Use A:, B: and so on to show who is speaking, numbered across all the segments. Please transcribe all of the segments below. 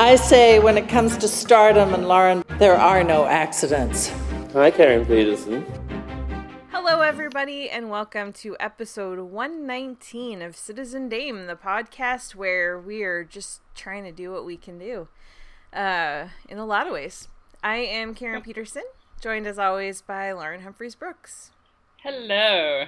A: I say when it comes to stardom and Lauren, there are no accidents.
B: Hi, Karen Peterson.
C: Hello, everybody, and welcome to episode 119 of Citizen Dame, the podcast where we are just trying to do what we can do uh, in a lot of ways. I am Karen Peterson, joined as always by Lauren Humphries Brooks.
D: Hello.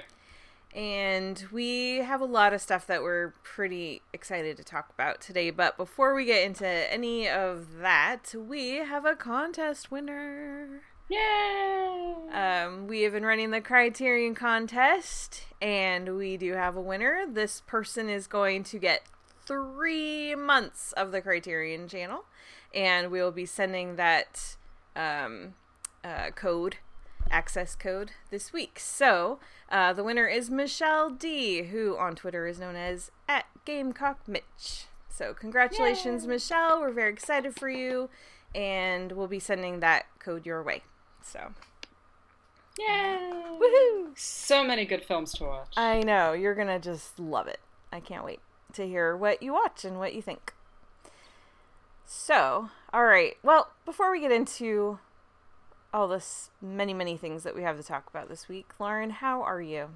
C: And we have a lot of stuff that we're pretty excited to talk about today. But before we get into any of that, we have a contest winner.
D: Yay!
C: Um, we have been running the Criterion contest, and we do have a winner. This person is going to get three months of the Criterion channel, and we will be sending that um, uh, code, access code, this week. So uh, the winner is Michelle D, who on Twitter is known as at Gamecock Mitch. So congratulations, Michelle. We're very excited for you, and we'll be sending that code your way. So.
D: Yay!
C: Woohoo!
D: So many good films to watch.
C: I know. You're going to just love it. I can't wait to hear what you watch and what you think. So, all right. Well, before we get into all this many, many things that we have to talk about this week, Lauren, how are you?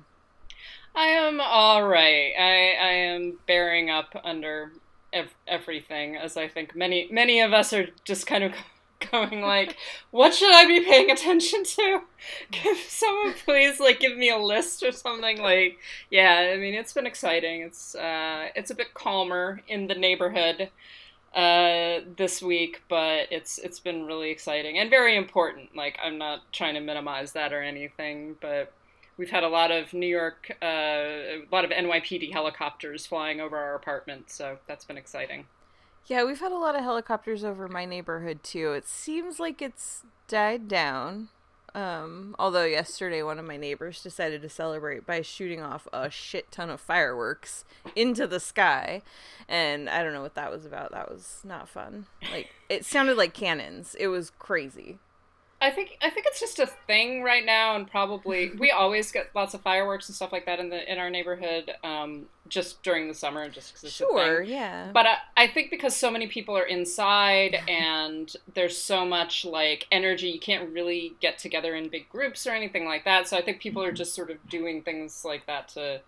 D: I am all right. I, I am bearing up under ev- everything, as I think many many of us are just kind of going like, what should I be paying attention to? Can someone please like give me a list or something? Like, yeah, I mean it's been exciting. It's uh, it's a bit calmer in the neighborhood uh, this week, but it's it's been really exciting and very important. Like, I'm not trying to minimize that or anything, but we've had a lot of New York, uh, a lot of NYPD helicopters flying over our apartment, so that's been exciting.
C: Yeah, we've had a lot of helicopters over my neighborhood too. It seems like it's died down. Um, although yesterday one of my neighbors decided to celebrate by shooting off a shit ton of fireworks into the sky. And I don't know what that was about. That was not fun. Like it sounded like cannons. It was crazy.
D: I think I think it's just a thing right now, and probably we always get lots of fireworks and stuff like that in the in our neighborhood, um, just during the summer, just because it's
C: Sure,
D: a thing.
C: yeah.
D: But I, I think because so many people are inside and there's so much like energy, you can't really get together in big groups or anything like that. So I think people are just sort of doing things like that to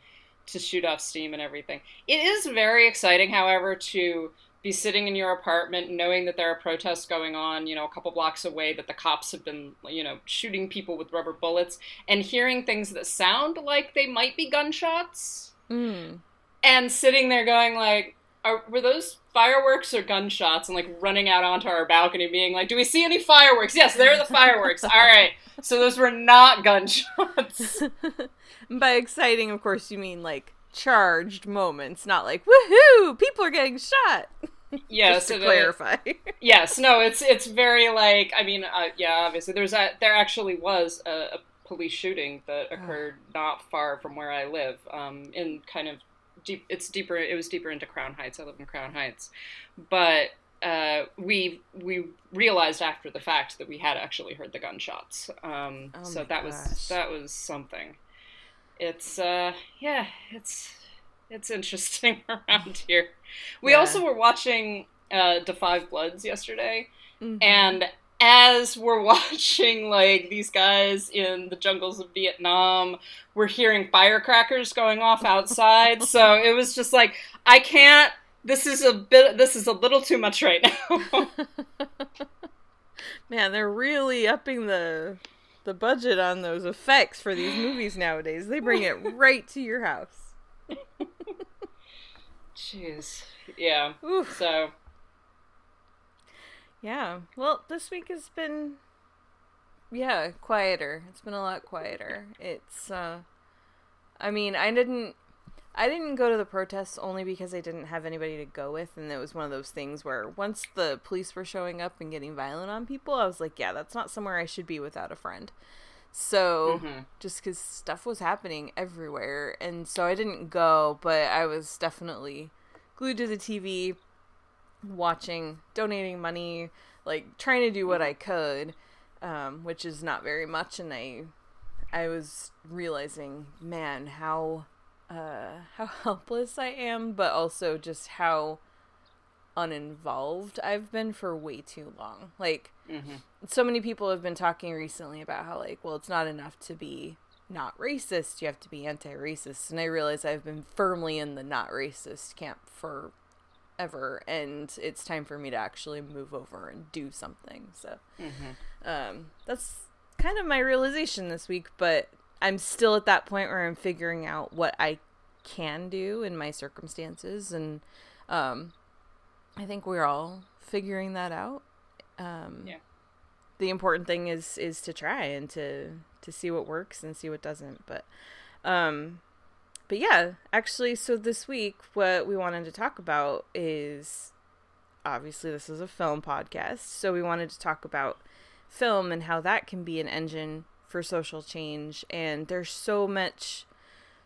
D: to shoot off steam and everything. It is very exciting, however, to be sitting in your apartment knowing that there are protests going on, you know, a couple blocks away, that the cops have been, you know, shooting people with rubber bullets, and hearing things that sound like they might be gunshots,
C: Mm.
D: and sitting there going like, are, were those fireworks or gunshots? And like running out onto our balcony, being like, do we see any fireworks? Yes, there are the fireworks. All right, so those were not gunshots.
C: By exciting, of course, you mean like charged moments, not like woohoo, people are getting shot.
D: Yes,
C: to clarify.
D: yes, no, it's it's very like I mean, uh, yeah, obviously there's a there actually was a, a police shooting that occurred not far from where I live, um, in kind of deep. It's deeper. It was deeper into Crown Heights. I live in Crown Heights, but uh, we we realized after the fact that we had actually heard the gunshots. Um,
C: Oh
D: so that
C: gosh.
D: was that was something. It's uh yeah, it's it's interesting around here. We
C: Yeah.
D: also were watching uh Five Bloods yesterday,
C: Mhm.
D: and as we're watching like these guys in the jungles of Vietnam, we're hearing firecrackers going off outside. so it was just like I can't. This is a bit. This is a little too much right now.
C: Man, they're really upping the the budget on those effects for these movies nowadays. They bring it right to your house.
D: Jeez. Yeah.
C: Oof.
D: So
C: Yeah. Well, this week has been yeah, quieter. It's been a lot quieter. It's uh I mean, I didn't I didn't go to the protests only because I didn't have anybody to go with, and it was one of those things where once the police were showing up and getting violent on people, I was like, yeah, that's not somewhere I should be without a friend. So
D: Mm-hmm.
C: just because stuff was happening everywhere, and so I didn't go, but I was definitely glued to the TV, watching, donating money, like trying to do what I could, um, which is not very much, and I, I was realizing, man, how, uh, how helpless I am, but also just how uninvolved I've been for way too long. Like, so many people have been talking recently about how, like, well, it's not enough to be not racist, you have to be anti racist. And I realize I've been firmly in the not racist camp for ever and it's time for me to actually move over and do something so um, that's kind of my realization this week but i'm still at that point where i'm figuring out what i can do in my circumstances and um, i think we're all figuring that out um,
D: Yeah.
C: the important thing is is to try and to to see what works and see what doesn't but um but yeah, actually, so this week, what we wanted to talk about is obviously this is a film podcast, so we wanted to talk about film and how that can be an engine for social change. And there's so much,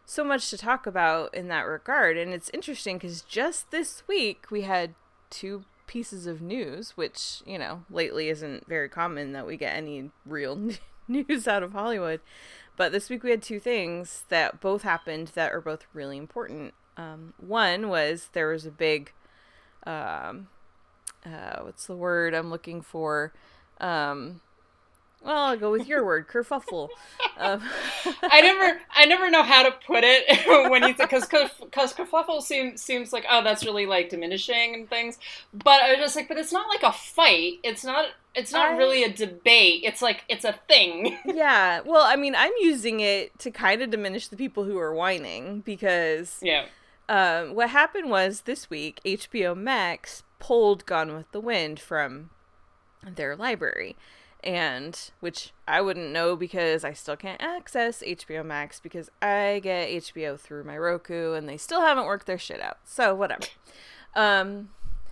C: so much to talk about in that regard. And it's interesting because just this week we had two pieces of news, which, you know, lately isn't very common that we get any real news out of Hollywood. But this week we had two things that both happened that are both really important. Um, one was there was a big, um, uh, what's the word I'm looking for? Um, well, I'll go with your word, kerfuffle. Um,
D: I never, I never know how to put it when you because because kerfuffle seems seems like oh that's really like diminishing and things, but I was just like, but it's not like a fight. It's not. It's not
C: I-
D: really a debate. It's like it's a thing.
C: yeah, well, I mean, I'm using it to kind of diminish the people who are whining because
D: yeah.
C: um, what happened was this week HBO Max pulled Gone with the Wind from their library, and which I wouldn't know because I still can't access HBO Max because I get HBO through my Roku, and they still haven't worked their shit out. So whatever. Um,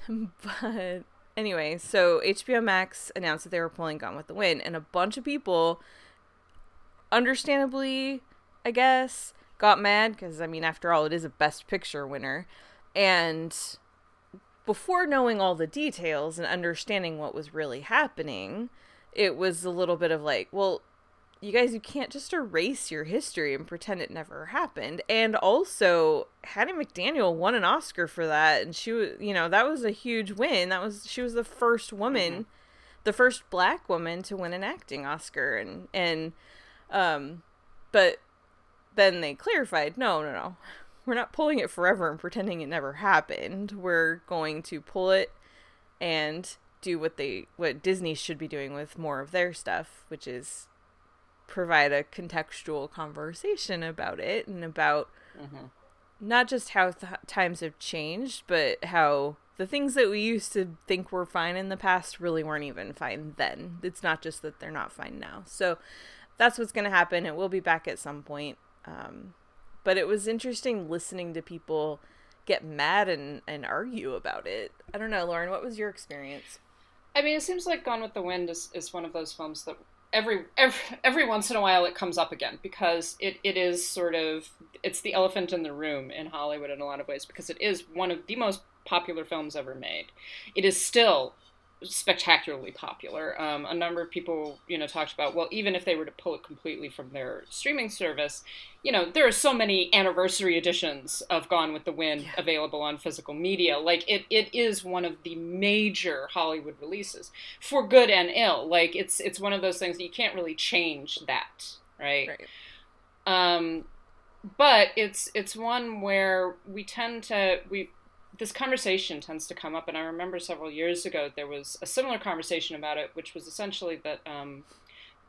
C: but anyway, so HBO Max announced that they were pulling Gone with the Wind, and a bunch of people, understandably, I guess, got mad because I mean, after all, it is a Best Picture winner, and before knowing all the details and understanding what was really happening, it was a little bit of like, well, you guys, you can't just erase your history and pretend it never happened. And also, Hattie McDaniel won an Oscar for that, and she was, you know, that was a huge win. That was she was the first woman, the first black woman to win an acting Oscar, and and um, but then they clarified, no, no, no, we're not pulling it forever and pretending it never happened. We're going to pull it and do what they what Disney should be doing with more of their stuff, which is provide a contextual conversation about it and about not just how th- times have changed, but how the things that we used to think were fine in the past really weren't even fine then. It's not just that they're not fine now. So that's what's going to happen. It will be back at some point. Um, but it was interesting listening to people get mad and, and argue about it. I don't know, Lauren, what was your experience?
D: I mean, it seems like Gone with the Wind is, is one of those films that every, every every once in a while it comes up again because it, it is sort of it's the elephant in the room in Hollywood in a lot of ways because it is one of the most popular films ever made. It is still spectacularly popular. Um, a number of people, you know, talked about well, even if they were to pull it completely from their streaming service, you know, there are so many anniversary editions of Gone with the Wind available on physical media. Like it, it is one of the major Hollywood releases for good and ill. Like it's it's one of those things that you can't really change that, right?
C: Right.
D: Um, but it's it's one where we tend to we this conversation tends to come up, and I remember several years ago there was a similar conversation about it, which was essentially that um,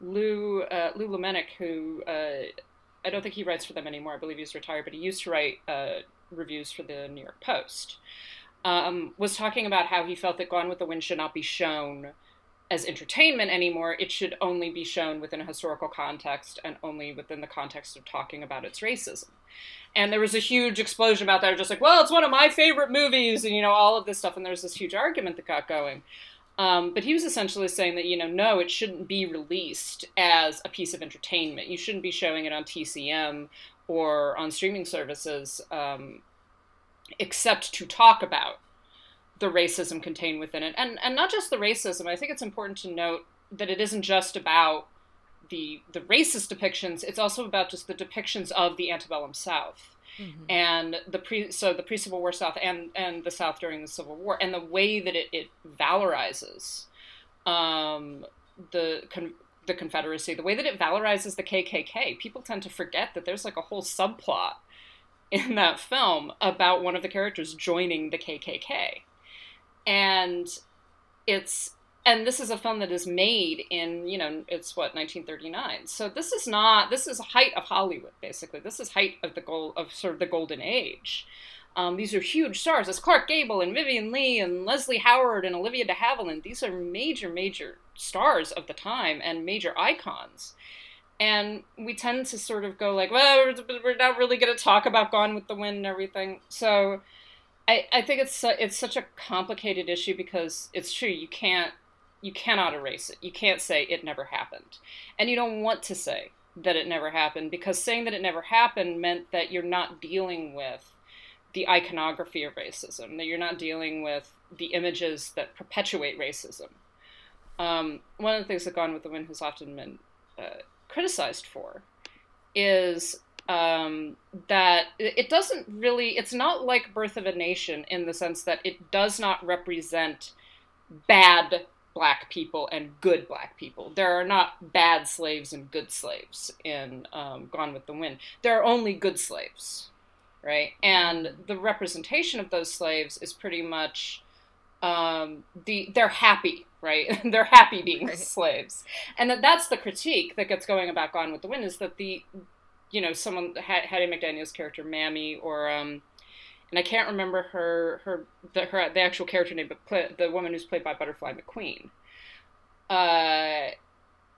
D: Lou uh, Lou Lumenick, who uh, I don't think he writes for them anymore. I believe he's retired, but he used to write uh, reviews for the New York Post. Um, was talking about how he felt that Gone with the Wind should not be shown as entertainment anymore. It should only be shown within a historical context and only within the context of talking about its racism. And there was a huge explosion about that, just like, well, it's one of my favorite movies, and you know, all of this stuff. And there's this huge argument that got going. Um, but he was essentially saying that, you know, no, it shouldn't be released as a piece of entertainment. You shouldn't be showing it on TCM or on streaming services um, except to talk about the racism contained within it. And, and not just the racism, I think it's important to note that it isn't just about the, the racist depictions, it's also about just the depictions of the antebellum South. Mm-hmm. And the pre so the pre Civil War South and and the South during the Civil War and the way that it, it valorizes um, the con- the Confederacy, the way that it valorizes the KKK. People tend to forget that there's like a whole subplot in that film about one of the characters joining the KKK, and it's and this is a film that is made in you know it's what 1939 so this is not this is height of hollywood basically. This is height of the gold of sort of the golden age. Um, these are huge stars. It's clark gable and vivien leigh and leslie howard and olivia de havilland. These are major major stars of the time and major icons. And we tend to sort of go like well we're not really going to talk about gone with the wind and everything. So I, I think it's it's such a complicated issue because it's true you can't you cannot erase it. You can't say it never happened. And you don't want to say that it never happened because saying that it never happened meant that you're not dealing with the iconography of racism, that you're not dealing with the images that perpetuate racism. Um, one of the things that Gone with the Wind has often been uh, criticized for is um, that it doesn't really, it's not like Birth of a Nation in the sense that it does not represent bad black people and good black people. There are not bad slaves and good slaves in um, Gone with the Wind. There are only good slaves, right? And the representation of those slaves is pretty much um, the they're happy, right? they're happy being right. slaves, and that that's the critique that gets going about Gone with the Wind is that the you know someone Hattie McDaniel's character Mammy or um, and I can't remember her her the her the actual character name, but play, the woman who's played by Butterfly McQueen. Uh,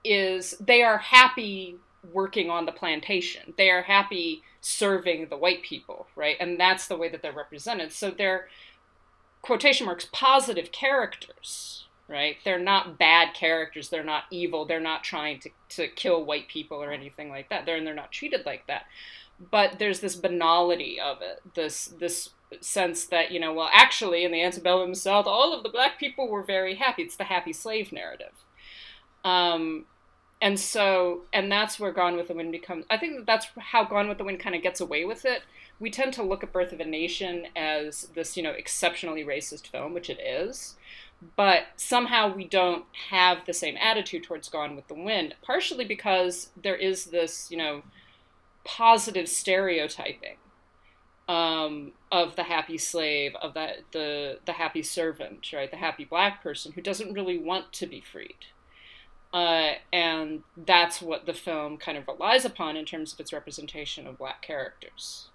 D: is they are happy working on the plantation. They are happy serving the white people, right? And that's the way that they're represented. So they're quotation marks positive characters, right? They're not bad characters. They're not evil. They're not trying to, to kill white people or anything like that. They're and they're not treated like that but there's this banality of it this this sense that you know well actually in the antebellum south all of the black people were very happy it's the happy slave narrative um, and so and that's where gone with the wind becomes i think that that's how gone with the wind kind of gets away with it we tend to look at birth of a nation as this you know exceptionally racist film which it is but somehow we don't have the same attitude towards gone with the wind partially because there is this you know positive stereotyping um, of the happy slave, of the, the the happy servant, right, the happy black person who doesn't really want to be freed, uh, and that's what the film kind of relies upon in terms of its representation of black characters.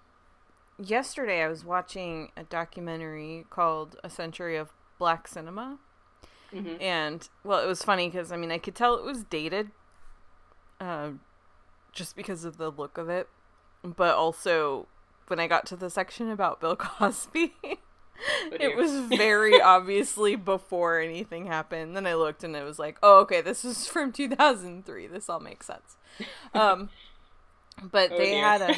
C: Yesterday, I was watching a documentary called "A Century of Black Cinema," mm-hmm. and well, it was funny because I mean I could tell it was dated. Uh, just because of the look of it. But also, when I got to the section about Bill Cosby, it was very obviously before anything happened. Then I looked and it was like, oh, okay, this is from 2003. This all makes sense. Um, but oh, they dear. had a,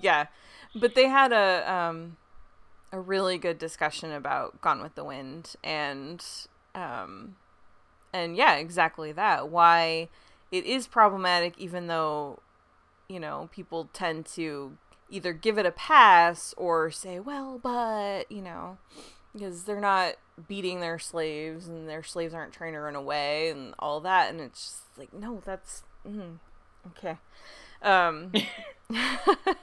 C: yeah, but they had a, um, a really good discussion about Gone with the Wind and, um, and yeah, exactly that. Why it is problematic, even though you know, people tend to either give it a pass or say, well, but, you know, because they're not beating their slaves and their slaves aren't trying to run away and all that. And it's just like, no, that's, mm, okay. Um,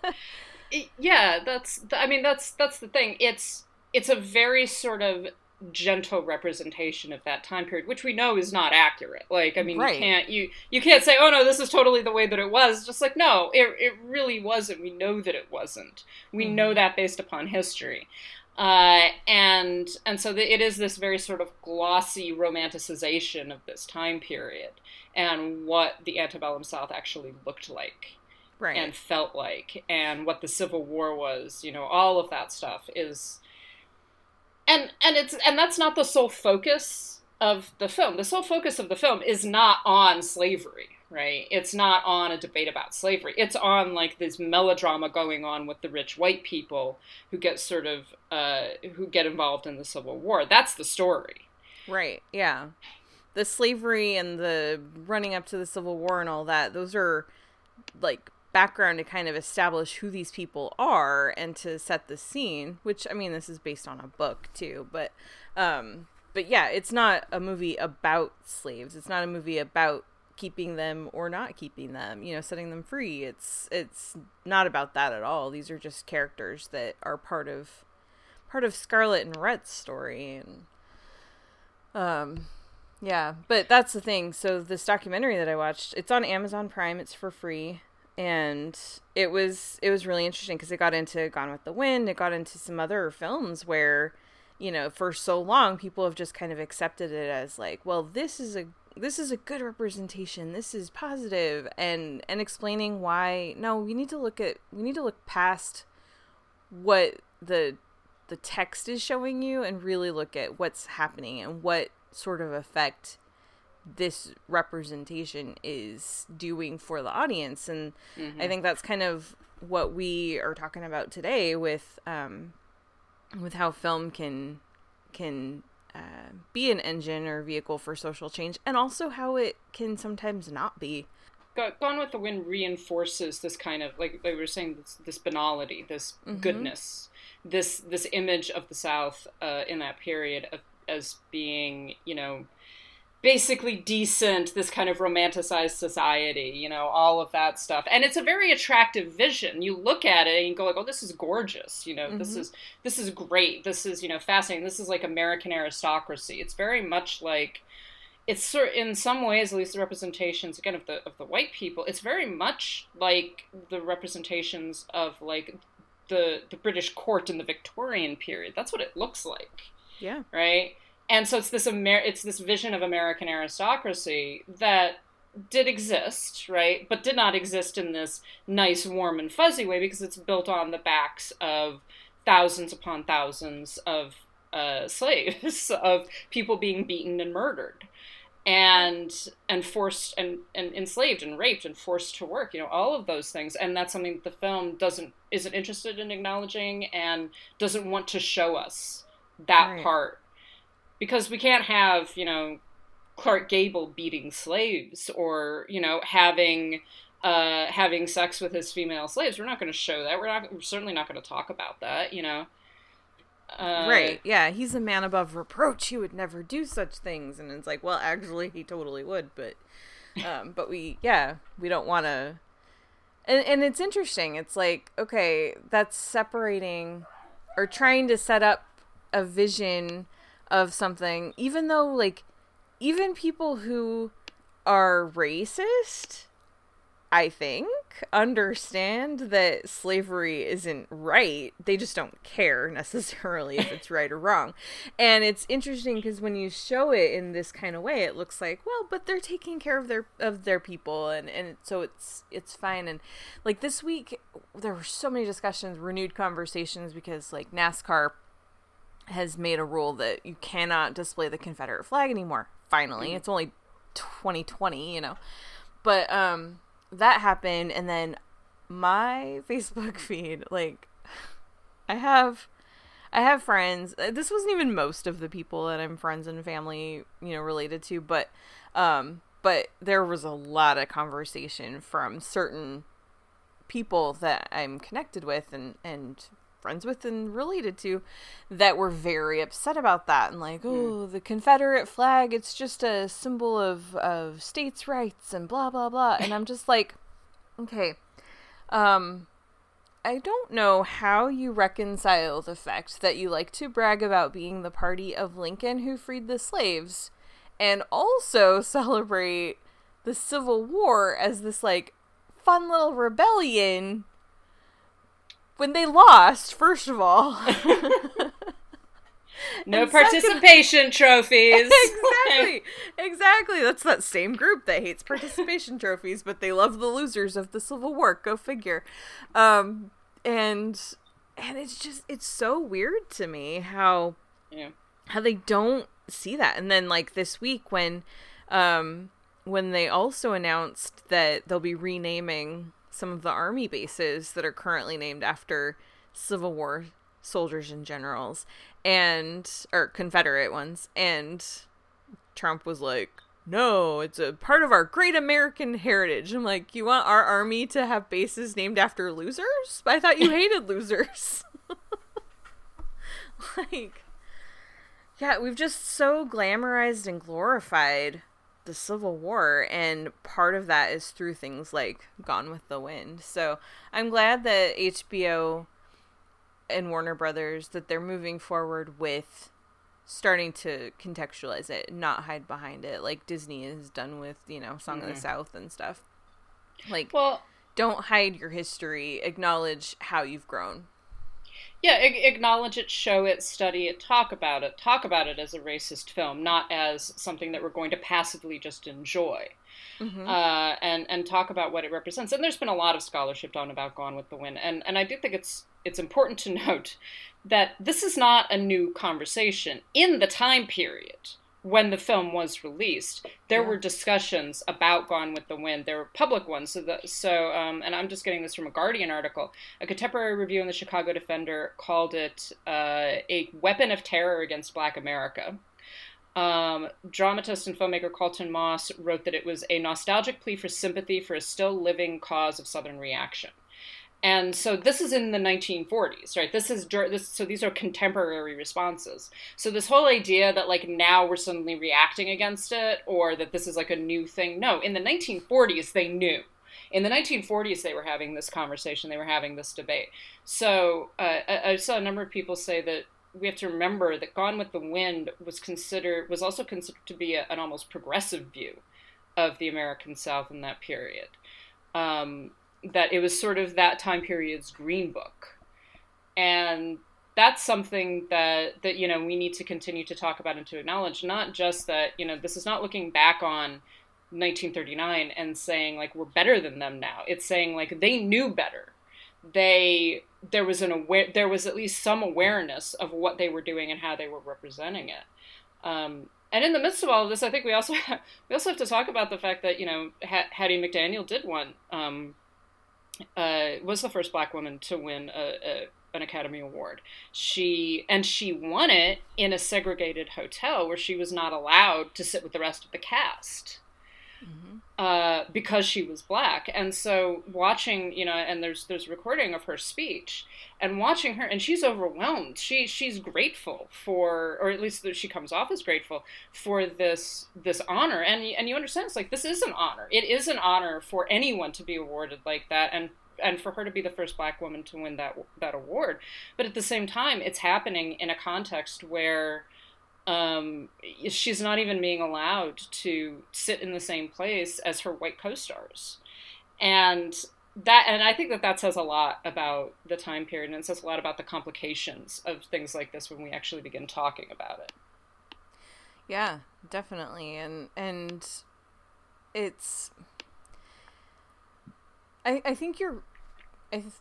D: yeah, that's, I mean, that's, that's the thing. It's, it's a very sort of gentle representation of that time period, which we know is not accurate. Like, I mean, right. you can't you you can't say, "Oh no, this is totally the way that it was." Just like, no, it it really wasn't. We know that it wasn't. We mm-hmm. know that based upon history. Uh, and and so the, it is this very sort of glossy romanticization of this time period and what the antebellum South actually looked like
C: Right.
D: and felt like and what the Civil War was. You know, all of that stuff is and and it's and that's not the sole focus of the film. The sole focus of the film is not on slavery, right? It's not on a debate about slavery. It's on like this melodrama going on with the rich white people who get sort of uh, who get involved in the Civil War. That's the story.
C: Right. Yeah. The slavery and the running up to the Civil War and all that, those are like background to kind of establish who these people are and to set the scene, which I mean this is based on a book too, but um but yeah, it's not a movie about slaves. It's not a movie about keeping them or not keeping them, you know, setting them free. It's it's not about that at all. These are just characters that are part of part of Scarlett and Rhett's story and um yeah, but that's the thing. So this documentary that I watched, it's on Amazon Prime. It's for free, and it was it was really interesting because it got into Gone with the Wind. It got into some other films where, you know, for so long people have just kind of accepted it as like, well, this is a this is a good representation. This is positive, and and explaining why no, we need to look at we need to look past what the the text is showing you and really look at what's happening and what sort of effect this representation is doing for the audience. And i think that's kind of what we are talking about today with um with how film can can uh, be an engine or vehicle for social change and also how it can sometimes not be.
D: Go- Gone with the Wind reinforces this kind of like we were saying this, this banality, this goodness, this this image of the South uh, in that period of, as being you know basically decent, this kind of romanticized society, you know, all of that stuff. And it's a very attractive vision. You look at it and you go like, "Oh, this is gorgeous." You know, this mm-hmm. is this is great. This is, you know, fascinating. This is like American aristocracy. It's very much like it's sort in some ways, at least the representations again of the of the white people, it's very much like the representations of like the the British court in the Victorian period. That's what it looks like
C: yeah
D: right? And so it's this Amer- it's this vision of American aristocracy that did exist, right? But did not exist in this nice, warm, and fuzzy way because it's built on the backs of thousands upon thousands of uh, slaves, of people being beaten and murdered, and and forced and, and enslaved and raped and forced to work. You know, all of those things, and that's something that the film doesn't isn't interested in acknowledging and doesn't want to show us that
C: Right.
D: part because we can't have you know Clark Gable beating slaves or you know having uh, having sex with his female slaves. We're not going to show that. We're not. We're certainly not going to talk about that. You know. Uh,
C: right yeah he's a man above reproach he would never do such things and it's like well actually he totally would but um but we yeah we don't want to and and it's interesting it's like okay that's separating or trying to set up a vision of something even though like even people who are racist I think, understand that slavery isn't right. They just don't care necessarily if it's right or wrong. And it's interesting because when you show it in this kind of way, it looks like, well, but they're taking care of their of their people and and so it's it's fine and like this week there were so many discussions, renewed conversations because like NASCAR has made a rule that you cannot display the Confederate flag anymore. Finally, it's only 2020, you know. But um that happened and then my Facebook feed like I have I have friends. uh, This wasn't even most of the people that I'm friends and family, you know, related to, but um but there was a lot of conversation from certain people that I'm connected with and and friends with and related to that were very upset about that and like oh the confederate flag it's just a symbol of of states rights and blah blah blah. And i'm just like okay um i don't know how you reconcile the fact that you like to brag about being the party of lincoln who freed the slaves and also celebrate the civil war as this like fun little rebellion when they lost, first of all.
D: No
C: And second-
D: participation trophies.
C: exactly. Exactly. That's that same group that hates participation trophies, but they love the losers of the Civil War. Go figure. Um and and it's just it's so weird to me how
D: yeah.
C: how they don't see that. And then like this week when um when they also announced that they'll be renaming some of the army bases that are currently named after Civil War soldiers and generals and or Confederate ones and Trump was like no, it's a part of our great American heritage. I'm like, you want our army to have bases named after losers? I thought you hated losers. like, yeah, we've just so glamorized and glorified the Civil War, and part of that is through things like Gone with the Wind. So I'm glad that HBO and Warner Brothers that they're moving forward with starting to contextualize it, not hide behind it, like Disney has done with you know Song of the mm-hmm. South and stuff. Like,
D: Well,
C: don't hide your history. Acknowledge how you've grown.
D: Yeah, acknowledge it, show it, study it, talk about it. Talk about it as a racist film, not as something that we're going to passively just enjoy. Uh, and and talk about what it represents. And there's been a lot of scholarship done about Gone with the Wind, and and I do think it's it's important to note that this is not a new conversation in the time period when the film was released. There were discussions about Gone with the Wind. There were public ones. So the, so um, and I'm just getting this from a Guardian article. A contemporary review in the Chicago Defender called it uh, a weapon of terror against Black America. Um, dramatist and filmmaker Carlton Moss wrote that it was a nostalgic plea for sympathy for a still living cause of Southern reaction. And so this is in the 1940s, right? This is this. So these are contemporary responses. So this whole idea that like now we're suddenly reacting against it, or that this is like a new thing. No, in the 1940s they knew. In the 1940s they were having this conversation. They were having this debate. So uh, I, I saw a number of people say that we have to remember that Gone with the Wind was considered was also considered to be a, an almost progressive view of the American South in that period. Um, that it was sort of that time period's green book, and that's something that that you know we need to continue to talk about and to acknowledge. Not just that you know this is not looking back on 1939 and saying like we're better than them now. It's saying like they knew better they there was an aware there was at least some awareness of what they were doing and how they were representing it um, and in the midst of all of this i think we also have, we also have to talk about the fact that you know H- hattie mcdaniel did one um, uh, was the first black woman to win a, a, an academy award. She and she won it in a segregated hotel where she was not allowed to sit with the rest of the cast uh, because she was black. And so watching, you know, and there's there's recording of her speech, and watching her, and she's overwhelmed. She she's grateful for, or at least she comes off as grateful for this this honor. And and you understand, it's like this is an honor. It is an honor for anyone to be awarded like that, and and for her to be the first black woman to win that that award. But at the same time, it's happening in a context where um, she's not even being allowed to sit in the same place as her white co-stars, and that and I think that that says a lot about the time period, and it says a lot about the complications of things like this when we actually begin talking about it.
C: Yeah, definitely, and and it's. I I think you're, I th-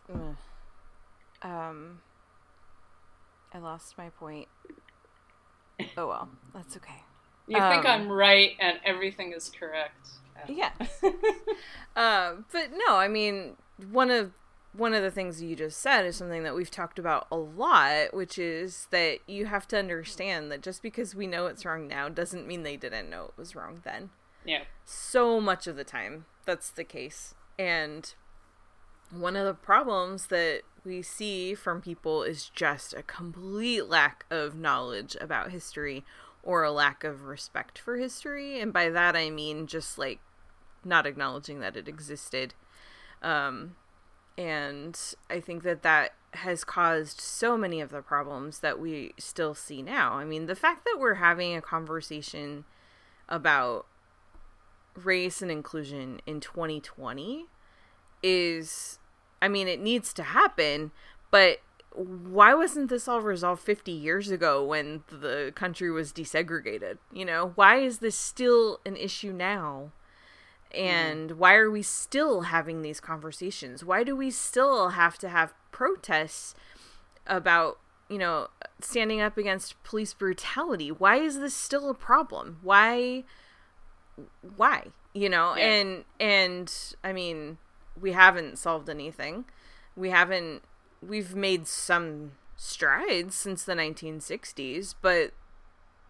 C: um. I lost my point. Oh well, that's okay.
D: You think
C: Um,
D: I'm right and everything is correct.
C: Yeah. um, but no, I mean one of one of the things you just said is something that we've talked about a lot, which is that you have to understand that just because we know it's wrong now doesn't mean they didn't know it was wrong then.
D: Yeah.
C: So much of the time, that's the case. And one of the problems that we see from people is just a complete lack of knowledge about history or a lack of respect for history. And by that, I mean just like not acknowledging that it existed. Um, and I think that that has caused so many of the problems that we still see now. I mean, the fact that we're having a conversation about race and inclusion in 2020 is I mean it needs to happen, but why wasn't this all resolved 50 years ago when the country was desegregated? You know, why is this still an issue now? And mm. why are we still having these conversations? Why do we still have to have protests about, you know, standing up against police brutality? Why is this still a problem? Why why? You know,
D: Yeah.
C: and and I mean, we haven't solved anything. We haven't we've made some strides since the 1960s, but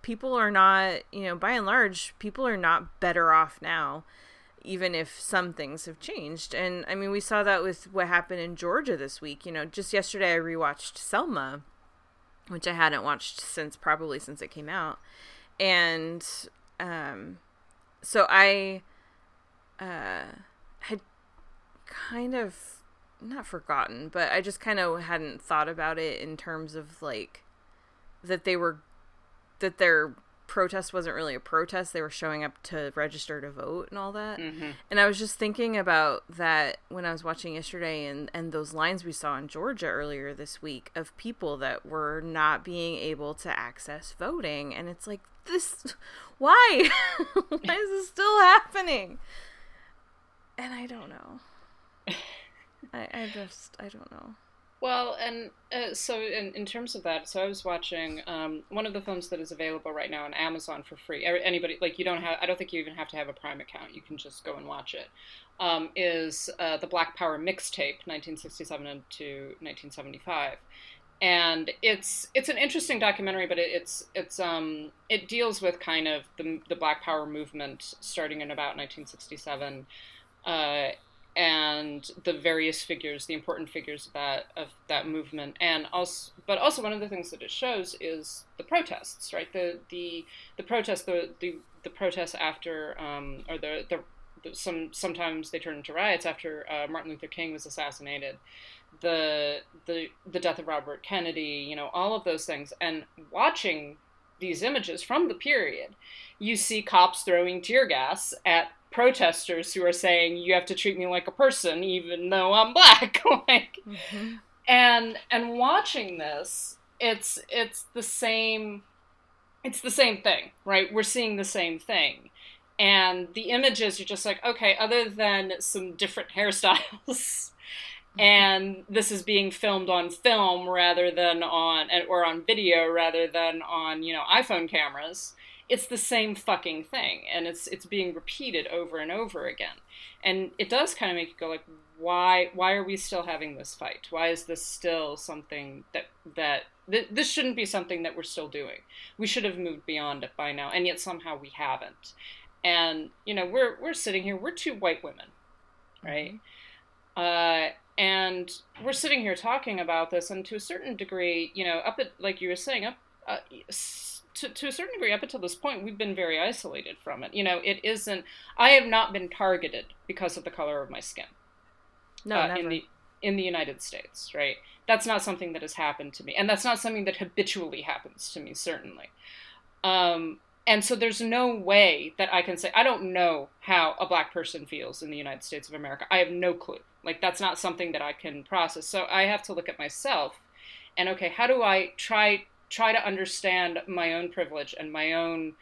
C: people are not, you know, by and large, people are not better off now, even if some things have changed. And I mean, we saw that with what happened in Georgia this week. You know, just yesterday I rewatched Selma, which I hadn't watched since probably since it came out. And um so I uh kind of not forgotten, but I just kind of hadn't thought about it in terms of like that they were that their protest wasn't really a protest. They were showing up to register to vote and all that. Mm-hmm. And I was just thinking about that when I was watching yesterday and and those lines we saw in Georgia earlier this week of people that were not being able to access voting and it's like this why? why is this still happening? And I don't know. I, I just I don't know.
D: Well, and uh, so in, in terms of that, so I was watching um, one of the films that is available right now on Amazon for free. Anybody like you don't have, I don't think you even have to have a Prime account. You can just go and watch it. Um, is uh, the Black Power mixtape, 1967 to 1975, and it's it's an interesting documentary, but it, it's it's um it deals with kind of the the Black Power movement starting in about 1967. Uh, and the various figures, the important figures of that of that movement, and also, but also one of the things that it shows is the protests, right? The the the protests, the the, the protests after, um, or the, the the some sometimes they turn into riots after uh, Martin Luther King was assassinated, the the the death of Robert Kennedy, you know, all of those things, and watching these images from the period, you see cops throwing tear gas at protesters who are saying you have to treat me like a person even though I'm black. Like mm-hmm. and and watching this it's it's the same it's the same thing right? We're seeing the same thing. And the images are just like okay other than some different hairstyles mm-hmm. and this is being filmed on film rather than on or on video rather than on you know iphone cameras it's the same fucking thing and it's it's being repeated over and over again. And it does kind of make you go like why why are we still having this fight? Why is this still something that that th- this shouldn't be something that we're still doing. We should have moved beyond it by now and yet somehow we haven't. And you know we're we're sitting here we're two white women right? Uh and we're sitting here talking about this and to a certain degree you know up at like you were saying up uh, to, to a certain degree up until this point we've been very isolated from it you know it isn't i have not been targeted because of the color of my skin
C: No,
D: uh,
C: never.
D: in the in the United States, right? That's not something that has happened to me, and that's not something that habitually happens to me, certainly. Um, and so there's no way that I can say I don't know how a black person feels in the United States of America. I have no clue. Like that's not something that I can process. So I have to look at myself, and okay, how do I try try to understand my own privilege and my own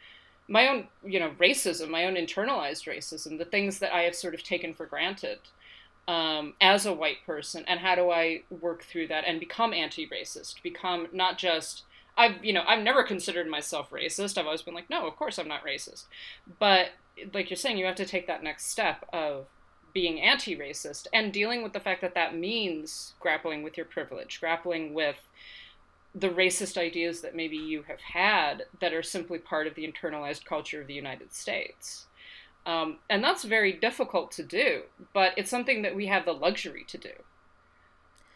D: my own you know racism, my own internalized racism, the things that I have sort of taken for granted um, as a white person. And how do I work through that and become anti-racist? Become not just I've you know I've never considered myself racist. I've always been like no of course I'm not racist. But like you're saying you have to take that next step of being anti-racist and dealing with the fact that that means grappling with your privilege grappling with the racist ideas that maybe you have had that are simply part of the internalized culture of the United States um, and that's very difficult to do, but it's something that we have the luxury to do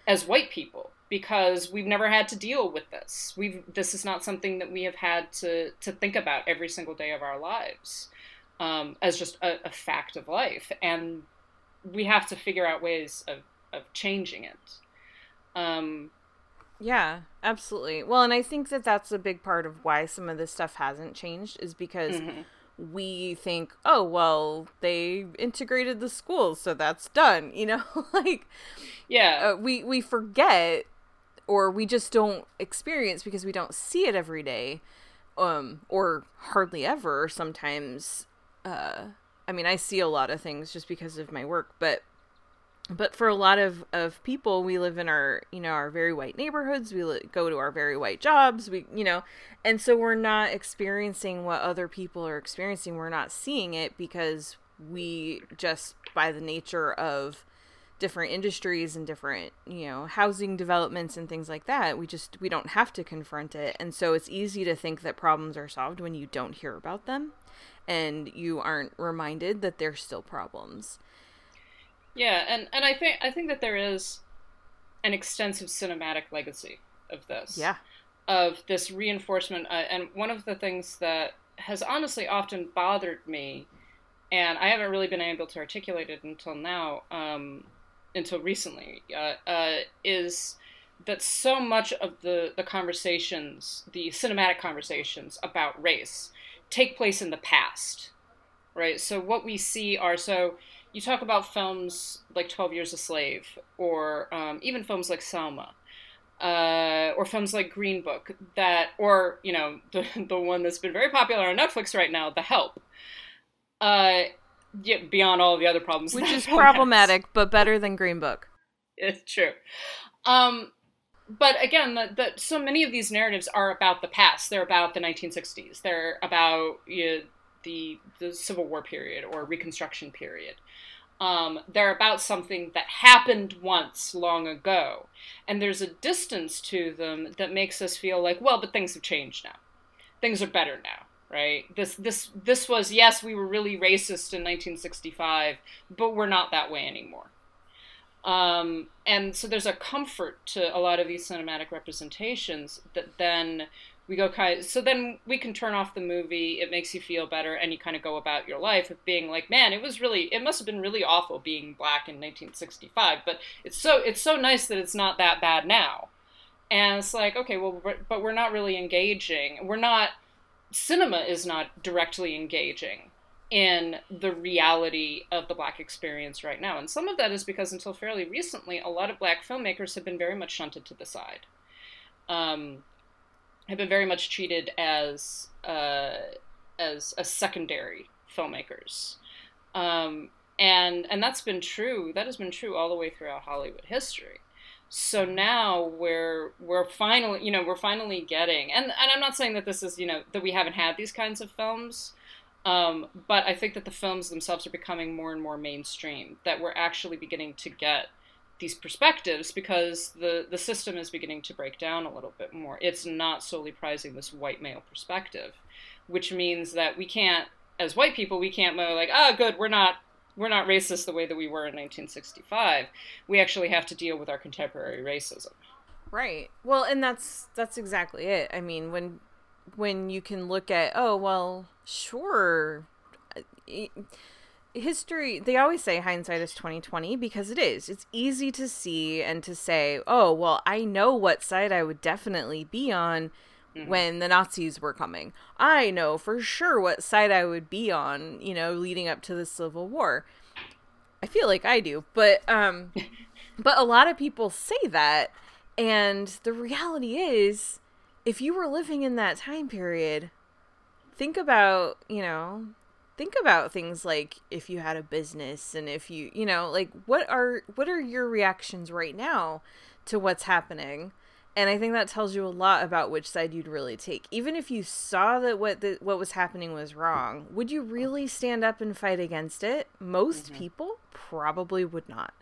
D: as white people because we've never had to deal with this. We've this is not something that we have had to to think about every single day of our lives um, as just a, a fact of life, and we have to figure out ways of of changing it. Um,
C: Yeah, absolutely. Well, and I think that that's a big part of why some of this stuff hasn't changed is because we think, oh, well, they integrated the schools, so that's done. You know, like
D: yeah,
C: uh, we we forget or we just don't experience because we don't see it every day um or hardly ever sometimes uh i mean i see a lot of things just because of my work but but for a lot of of people we live in our you know our very white neighborhoods. We li- go to our very white jobs. We you know and so we're not experiencing what other people are experiencing. We're not seeing it because we just by the nature of different industries and different you know housing developments and things like that we just we don't have to confront it. And so it's easy to think that problems are solved when you don't hear about them and you aren't reminded that there's still problems
D: Yeah, and and I think I think that there is an extensive cinematic legacy of this.
C: yeah
D: Of this reinforcement, uh, and one of the things that has honestly often bothered me, and I haven't really been able to articulate it until now, um, until recently, uh, uh, is that so much of the the conversations, the cinematic conversations about race, take place in the past, right? So what we see are so you talk about films like 12 Years a Slave, or um, even films like Selma, uh, or films like Green Book, that, or, you know, the, the one that's been very popular on Netflix right now, The Help. Uh, yeah, beyond all the other problems.
C: which is
D: film has.
C: problematic but better than green book
D: It's true. Um, but again, the, the, so many of these narratives are about the past. They're about the 1960s. They're about you know, the the Civil War period or Reconstruction period. Um, they're about something that happened once long ago, and there's a distance to them that makes us feel like, well, but things have changed now. Things are better now, right? This this this was yes, we were really racist in 1965, but we're not that way anymore. Um, and so there's a comfort to a lot of these cinematic representations that then we go kind of, so then we can turn off the movie it makes you feel better and you kind of go about your life of being like man it was really it must have been really awful being black in 1965 but it's so it's so nice that it's not that bad now and it's like okay well but we're not really engaging we're not cinema is not directly engaging in the reality of the black experience right now. And some of that is because until fairly recently, a lot of black filmmakers have been very much shunted to the side, um, have been very much treated as uh, as as secondary filmmakers. Um, and and that's been true. That has been true all the way throughout Hollywood history. So now we're we're finally you know we're finally getting and and I'm not saying that this is you know that we haven't had these kinds of films, um, but I think that the films themselves are becoming more and more mainstream. That we're actually beginning to get these perspectives because the the system is beginning to break down a little bit more. It's not solely prizing this white male perspective, which means that we can't, as white people, we can't go like, oh, good, we're not we're not racist the way that we were in 1965. We actually have to deal with our contemporary racism.
C: Right. Well, and that's that's exactly it. I mean, when when you can look at, oh, well, sure. eh, History, they always say hindsight is 2020 because it is. It's easy to see and to say, "Oh, well, I know what side I would definitely be on when the Nazis were coming. I know for sure what side I would be on, you know, leading up to the Civil War." I feel like I do, but um but a lot of people say that and the reality is if you were living in that time period, think about, you know, think about things like if you had a business and if you, you know, like what are what are your reactions right now to what's happening? And I think that tells you a lot about which side you'd really take. Even if you saw that what the, what was happening was wrong, would you really stand up and fight against it? Most people probably would not.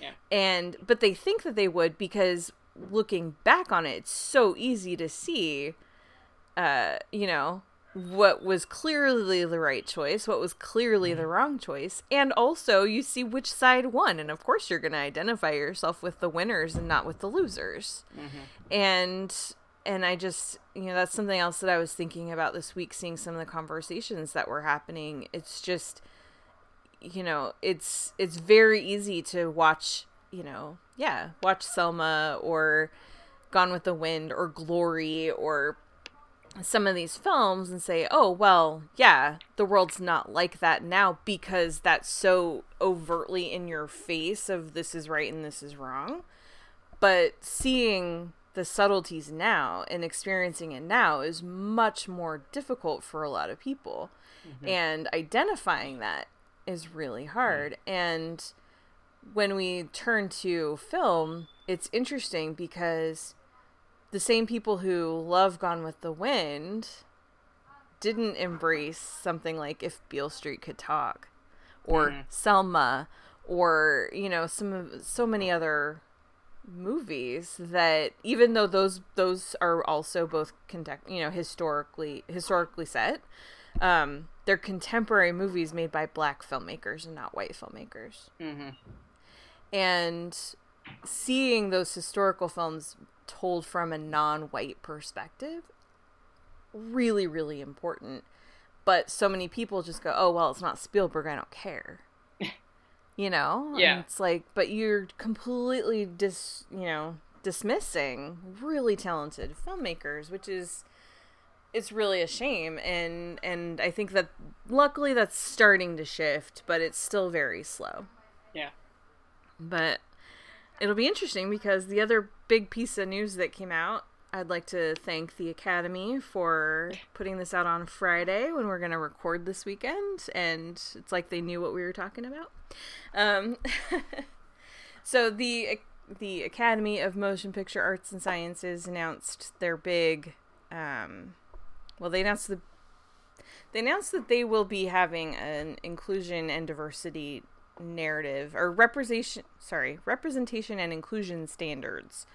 D: Yeah.
C: And but they think that they would because looking back on it, it's so easy to see uh, you know, what was clearly the right choice, what was clearly the mm-hmm. wrong choice, and also you see which side won. And of course, you're going to identify yourself with the winners and not with the losers. Mm-hmm. And and I just, you know, that's something else that I was thinking about this week, seeing some of the conversations that were happening. It's just, you know, it's it's very easy to watch, you know, yeah, watch Selma or Gone with the Wind or Glory or some of these films and say, oh, well, yeah, the world's not like that now because that's so overtly in your face of this is right and this is wrong. But seeing the subtleties now and experiencing it now is much more difficult for a lot of people. Mm-hmm. And identifying that is really hard. Mm. And when we turn to film, it's interesting because the same people who love Gone with the Wind didn't embrace something like If Beale Street Could Talk or Selma or, you know, some of so many other movies that even though those those are also both contact you know historically historically set um they're contemporary movies made by black filmmakers and not white filmmakers
D: Mhm.
C: and seeing those historical films told from a non-white perspective really really important. But so many people just go oh well it's not spielberg i don't care. You know? And
D: Yeah.
C: it's like but you're completely dis you know dismissing really talented filmmakers which is it's really a shame. And and i think that luckily that's starting to shift but it's still very slow.
D: Yeah.
C: but it'll be interesting because the other big piece of news that came out, I'd like to thank the Academy for putting this out on Friday when we're going to record this weekend. And it's like they knew what we were talking about. Um, so the the Academy of Motion Picture Arts and Sciences announced their big. Um, well, they announced the they announced that they will be having an inclusion and diversity narrative or representation sorry representation and inclusion standards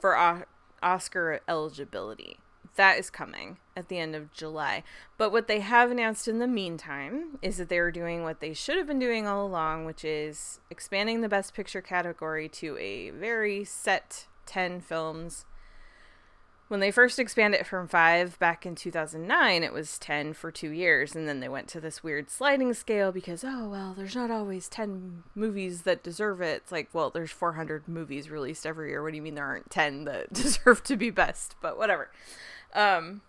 C: for o- oscar eligibility. That is coming at the end of july. But what they have announced in the meantime is that they're doing what they should have been doing all along which is expanding the best picture category to a very set 10 films when they first expanded from five back in 2009, it was 10 for two years. And then they went to this weird sliding scale because, oh, well, there's not always 10 movies that deserve it. It's like, well, there's 400 movies released every year. What do you mean there aren't 10 that deserve to be best? But whatever. Um,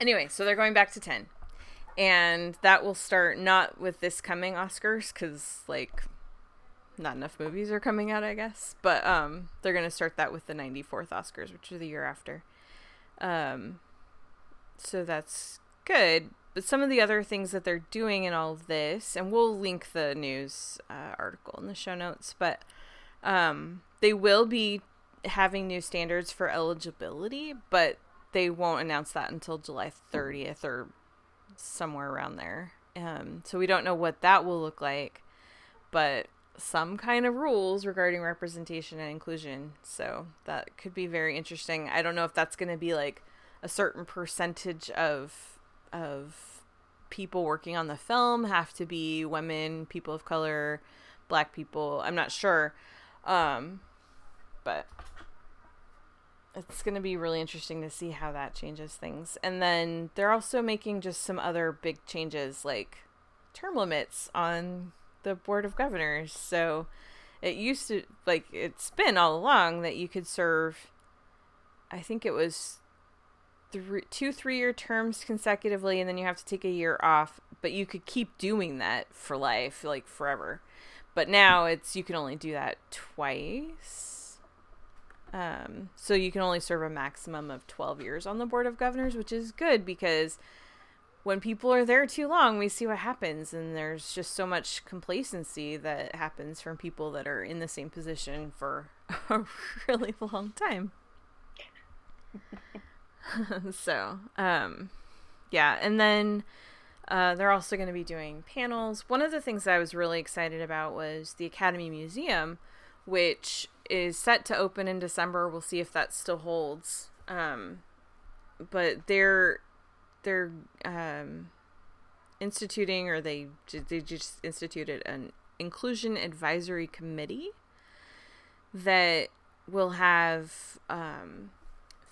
C: anyway, so they're going back to 10. And that will start not with this coming Oscars because, like, not enough movies are coming out, I guess. But um, they're gonna start that with the 94th Oscars, which is the year after. Um, so that's good. But some of the other things that they're doing in all of this, and we'll link the news uh, article in the show notes, but um, they will be having new standards for eligibility, but they won't announce that until July 30th or somewhere around there. Um, so we don't know what that will look like, but some kind of rules regarding representation and inclusion. So that could be very interesting. I don't know if that's going to be like a certain percentage of of people working on the film have to be women, people of color, black people. I'm not sure. Um but it's going to be really interesting to see how that changes things. And then they're also making just some other big changes like term limits on the board of governors. So it used to like it's been all along that you could serve I think it was three, two three-year terms consecutively and then you have to take a year off, but you could keep doing that for life, like forever. But now it's you can only do that twice. Um, so you can only serve a maximum of 12 years on the board of governors, which is good because when people are there too long, we see what happens, and there's just so much complacency that happens from people that are in the same position for a really long time. so, um, yeah, and then uh, they're also going to be doing panels. One of the things I was really excited about was the Academy Museum, which is set to open in December. We'll see if that still holds. Um, but they're they're um, instituting, or they they just instituted an inclusion advisory committee that will have um,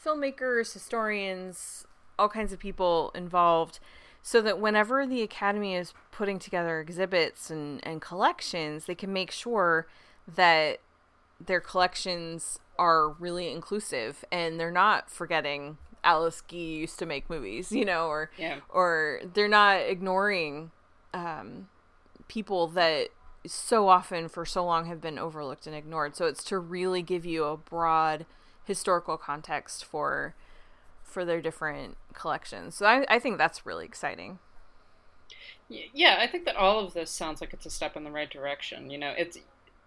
C: filmmakers, historians, all kinds of people involved so that whenever the academy is putting together exhibits and, and collections they can make sure that their collections are really inclusive and they're not forgetting alice guy used to make movies you know or
D: Yeah.
C: or they're not ignoring um, people that so often for so long have been overlooked and ignored so it's to really give you a broad historical context for for their different collections. So I, I think that's really exciting.
D: Yeah, I think that all of this sounds like it's a step in the right direction. You know, it's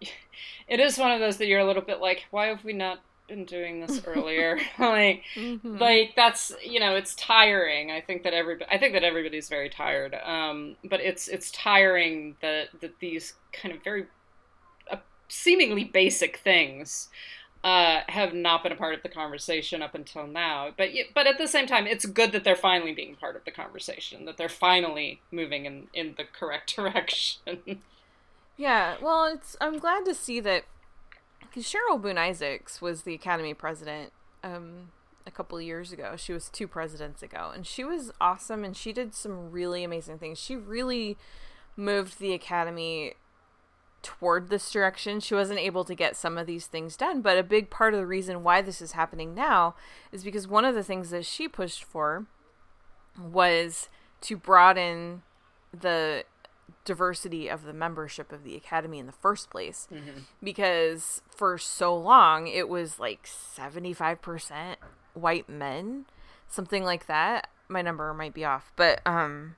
D: it is one of those that you're a little bit like, why have we not been doing this earlier? like, mm-hmm. like that's you know, it's tiring. I think that every I think that everybody's very tired. Um, but it's it's tiring that that these kind of very uh, seemingly basic things uh, have not been a part of the conversation up until now. But but at the same time, it's good that they're finally being part of the conversation. That they're finally moving in in the correct direction.
C: yeah, well, it's I'm glad to see that because Cheryl Boone Isaacs was the Academy president um, a couple years ago. She was two presidents ago, and she was awesome, and she did some really amazing things. She really moved the Academy toward this direction. She wasn't able to get some of these things done, but a big part of the reason why this is happening now is because one of the things that she pushed for was to broaden the diversity of the membership of the academy in the first place mm-hmm. because for so long it was like 75% white men something like that my number might be off but um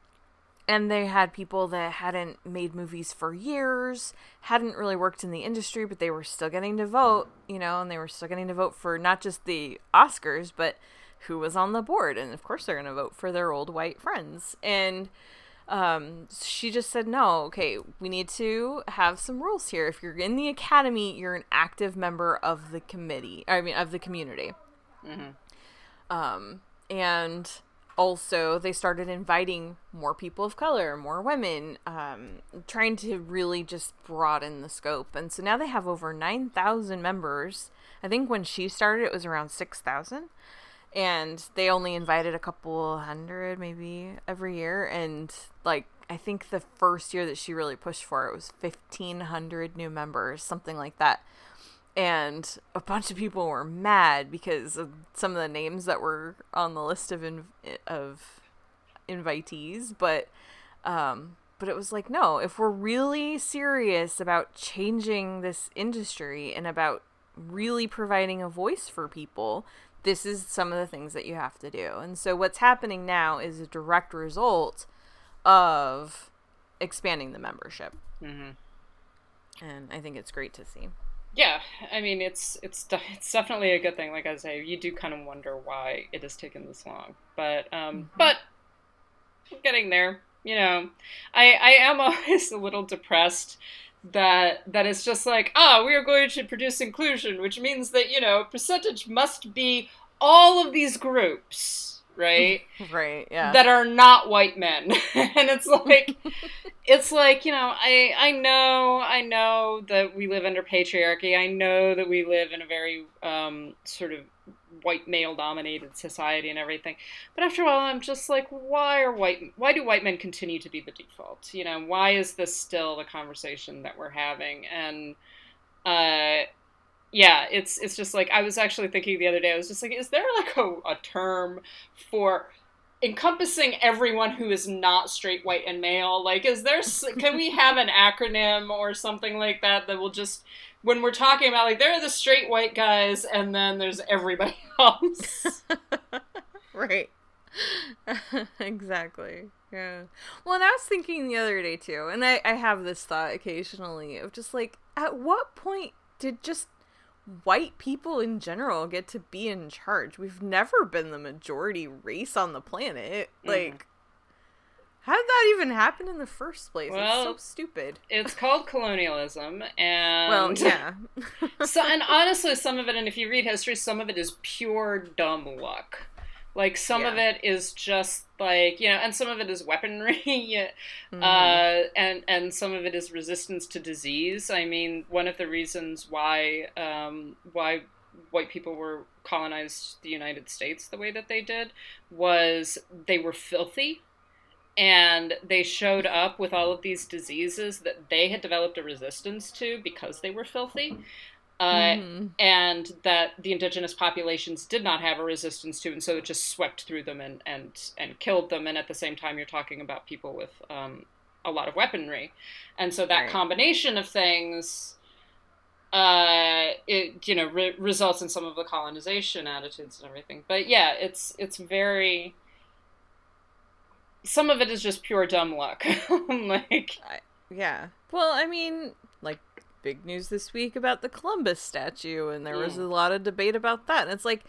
C: and they had people that hadn't made movies for years, hadn't really worked in the industry, but they were still getting to vote, you know, and they were still getting to vote for not just the Oscars, but who was on the board. And of course, they're going to vote for their old white friends. And um, she just said, no, okay, we need to have some rules here. If you're in the academy, you're an active member of the committee, I mean, of the community. Mm-hmm. Um, and also they started inviting more people of color more women um, trying to really just broaden the scope and so now they have over 9000 members i think when she started it was around 6000 and they only invited a couple hundred maybe every year. And like i think the first year that she really pushed for it was 1500 new members something like that. And a bunch of people were mad because of some of the names that were on the list of in, of invitees. But um but it was like no if we're really serious about changing this industry and about really providing a voice for people this is some of the things that you have to do and so what's happening now is a direct result of expanding the membership mm-hmm. and i think it's great to see
D: yeah, I mean it's it's it's definitely a good thing. Like I say, you do kind of wonder why it has taken this long, but um, mm-hmm. but getting there. You know, I I am always a little depressed that that it's just like ah we are going to produce inclusion, which means that you know percentage must be all of these groups right?
C: right, yeah.
D: That are not white men. and it's like it's like, you know, I I know I know that we live under patriarchy. I know that we live in a very um sort of white male dominated society and everything. But after a while I'm just like why are white why do white men continue to be the default? You know, why is this still the conversation that we're having? And uh yeah, it's it's just like I was actually thinking the other day. I was just like, is there like a, a term for encompassing everyone who is not straight, white, and male? Like, is there can we have an acronym or something like that that will just when we're talking about like there are the straight white guys and then there's everybody else.
C: right. exactly. Yeah. Well, and I was thinking the other day too, and I, I have this thought occasionally of just like, at what point did just white people in general get to be in charge. We've never been the majority race on the planet. Mm-hmm. Like how did that even happen in the first place? Well, it's so stupid.
D: It's called colonialism and
C: Well, yeah.
D: so and honestly some of it and if you read history some of it is pure dumb luck. Like some yeah. of it is just like you know, and some of it is weaponry, mm-hmm. uh, and and some of it is resistance to disease. I mean, one of the reasons why um, why white people were colonized the United States the way that they did was they were filthy and they showed up with all of these diseases that they had developed a resistance to because they were filthy uh, mm-hmm. and that the indigenous populations did not have a resistance to, and so it just swept through them and and and killed them. And at the same time, you're talking about people with um, a lot of weaponry, and so that right. combination of things uh, it you know re- results in some of the colonization attitudes and everything. But yeah, it's it's very. Some of it is just pure dumb luck. like
C: Yeah. Well, I mean, like big news this week about the Columbus statue and there was hmm. a lot of debate about that. And it's like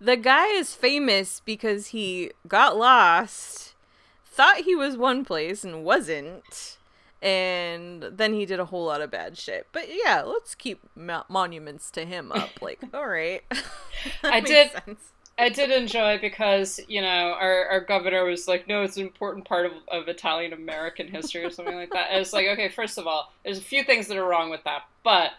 C: the guy is famous because he got lost, thought he was one place and wasn't. And then he did a whole lot of bad shit. But yeah, let's keep mo- monuments to him up. Like, all right.
D: I did-
C: sense.
D: I did enjoy because you know our, our governor was like, no, it's an important part of, of Italian American history or something like that. And it's like, okay, first of all, there's a few things that are wrong with that, but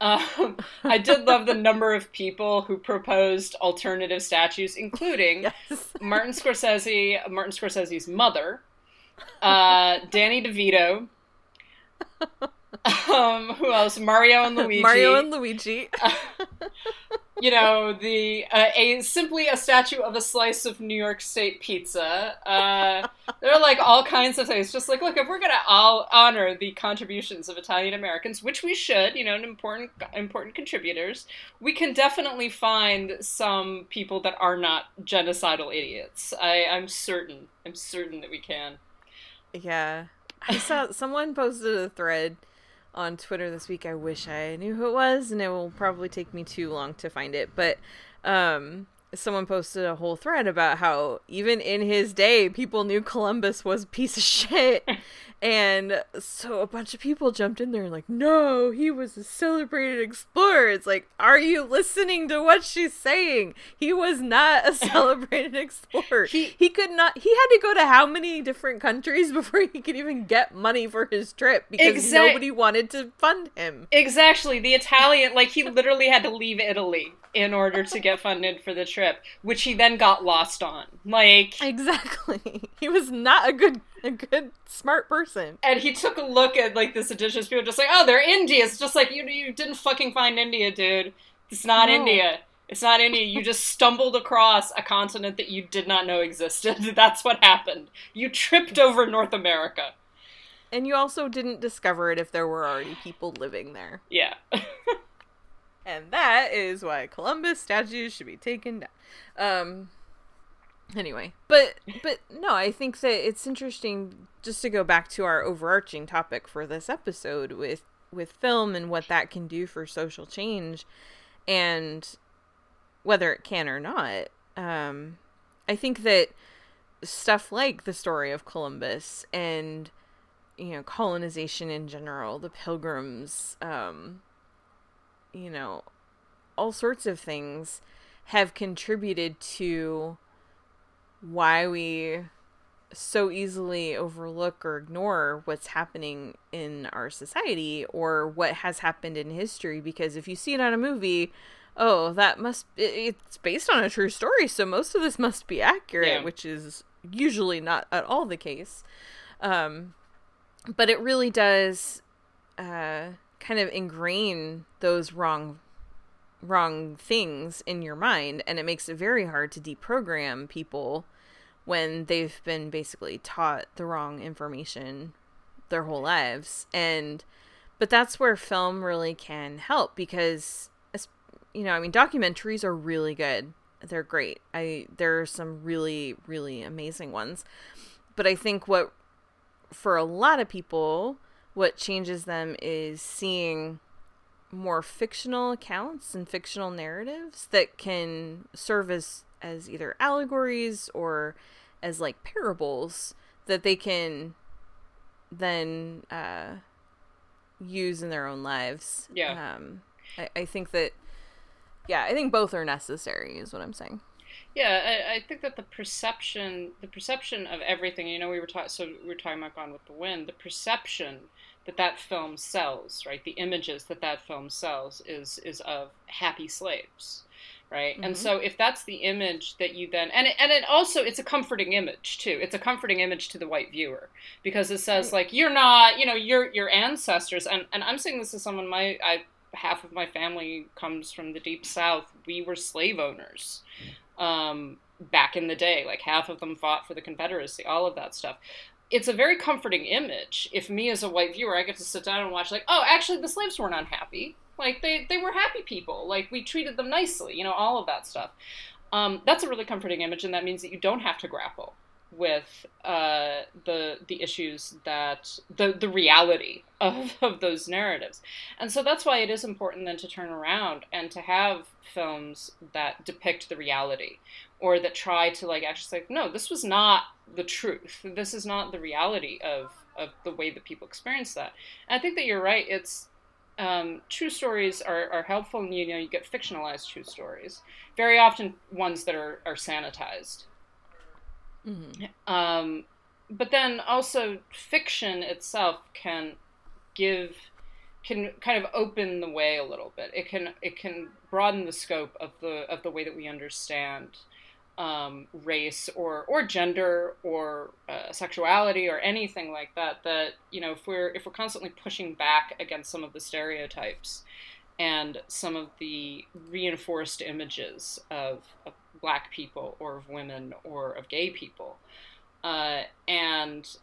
D: um, I did love the number of people who proposed alternative statues, including
C: Yes.
D: Martin Scorsese, Martin Scorsese's mother, uh, Danny DeVito. Um, who else? Mario and Luigi.
C: Mario and Luigi.
D: you know the uh, a simply a statue of a slice of New York State pizza. Uh, there are like all kinds of things. Just like, look, if we're gonna all honor the contributions of Italian Americans, which we should, you know, an important important contributors, we can definitely find some people that are not genocidal idiots. I, I'm certain. I'm certain that we can.
C: Yeah. I saw someone posted a thread on Twitter this week. I wish I knew who it was, and it will probably take me too long to find it. But um, someone posted a whole thread about how even in his day, people knew Columbus was a piece of shit. And so a bunch of people jumped in there and like, no, he was a celebrated explorer. It's like, are you listening to what she's saying? He was not a celebrated explorer.
D: He-
C: he could not. He had to go to how many different countries before he could even get money for his trip because
D: Exact-
C: nobody wanted to fund him.
D: Exactly. The Italian, like, he literally had to leave Italy in order to get funded for the trip, which he then got lost on. Like,
C: Exactly. He was not a good, a good, smart person.
D: and he took a look at, like, this indigenous people, just like, oh, they're India. It's just like, you, you didn't fucking find India, dude. It's not
C: No.
D: India. It's not India. You just stumbled across a continent that you did not know existed. That's what happened. You tripped over North America.
C: And you also didn't discover it if there were already people living there.
D: Yeah.
C: And that is why Columbus statues should be taken down. Um anyway, but but no, I think that it's interesting just to go back to our overarching topic for this episode with with film and what that can do for social change and whether it can or not. Um I think that stuff like the story of Columbus and you know colonization in general, the pilgrims um you know, all sorts of things have contributed to why we so easily overlook or ignore what's happening in our society or what has happened in history. Because if you see it on a movie oh that must it's based on a true story. So most of this must be accurate
D: Yeah.
C: which is usually not at all the case. Um but it really does uh kind of ingrain those wrong wrong things in your mind and it makes it very hard to deprogram people when they've been basically taught the wrong information their whole lives. And but that's where film really can help because you know i mean documentaries are really good. They're great. I there are some really really amazing ones. But i think what for a lot of people what changes them is seeing more fictional accounts and fictional narratives that can serve as as either allegories or as like parables that they can then uh use in their own lives
D: Yeah.
C: um I, I think that yeah i think both are necessary is what i'm saying
D: Yeah, I, I think that the perception, the perception of everything. You know, we were talking. So we were talking about Gone with the Wind. The perception that that film sells, right? The images that that film sells is is of happy slaves, right? And so if that's the image that you then and it, and it also it's a comforting image too. It's a comforting image to the white viewer because it says like you're not, you know, your your ancestors. And and I'm saying this as someone my I half of my family comes from the deep south. We were slave owners um, back in the day. Like half of them fought for the Confederacy, all of that stuff. It's a very comforting image. If me as a white viewer, I get to sit down and watch, like, oh, actually, the slaves weren't unhappy. Like they they were happy people. Like we treated them nicely. You know, all of that stuff. Um, that's a really comforting image, and that means that you don't have to grapple with uh, the the issues that the the reality of, of those narratives, and so that's why it is important then to turn around and to have films that depict the reality, or that try to like actually say, no, this was not the truth. This is not the reality of of the way that people experience that. And I think that you're right. It's um, true stories are, are helpful, and you know you get fictionalized true stories, very often ones that are are sanitized Mm-hmm. Um, but then also fiction itself can give can kind of open the way a little bit. It can it can broaden the scope of the of the way that we understand um, race or or gender or uh, sexuality or anything like that. That you know if we're if we're constantly pushing back against some of the stereotypes and some of the reinforced images of, of black people or of women or of gay people. Uh, and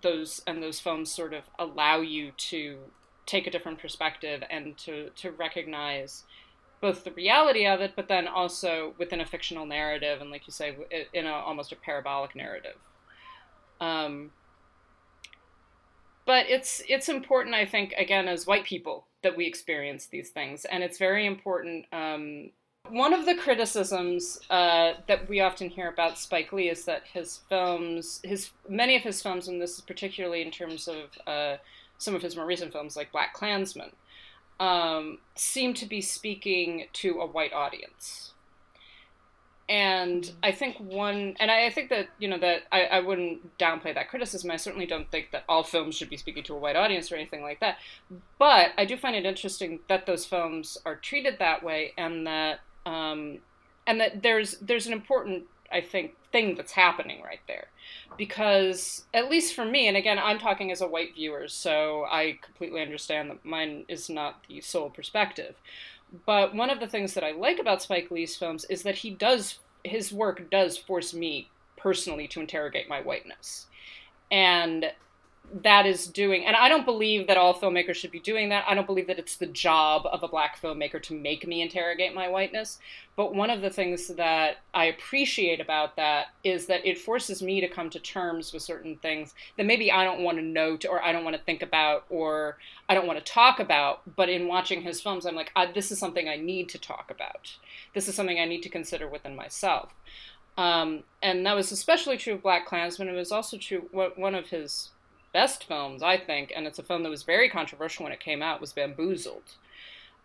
D: those and those films sort of allow you to take a different perspective and to, to recognize both the reality of it, but then also within a fictional narrative, and like you say, in a, almost a parabolic narrative. Um, but it's it's important, I think, again, as white people, that we experience these things, and it's very important um, one of the criticisms uh, that we often hear about Spike Lee is that his films, his many of his films, and this is particularly in terms of uh, some of his more recent films like Black Klansman, um, seem to be speaking to a white audience. And I think one, and I, I think that you know that I, I wouldn't downplay that criticism. I certainly don't think that all films should be speaking to a white audience or anything like that. But I do find it interesting that those films are treated that way, and that um, and that there's there's an important I think thing that's happening right there because at least for me and again I'm talking as a white viewer so I completely understand that mine is not the sole perspective. But one of the things that I like about Spike Lee's films is that he does his work does force me personally to interrogate my whiteness. And that is doing and i don't believe that all filmmakers should be doing that i don't believe that it's the job of a black filmmaker to make me interrogate my whiteness but one of the things that i appreciate about that is that it forces me to come to terms with certain things that maybe i don't want to note or i don't want to think about or i don't want to talk about but in watching his films i'm like this is something i need to talk about this is something i need to consider within myself um, and that was especially true of Black Klansman. It was also true. One of his best films, I think, and it's a film that was very controversial when it came out, was Bamboozled,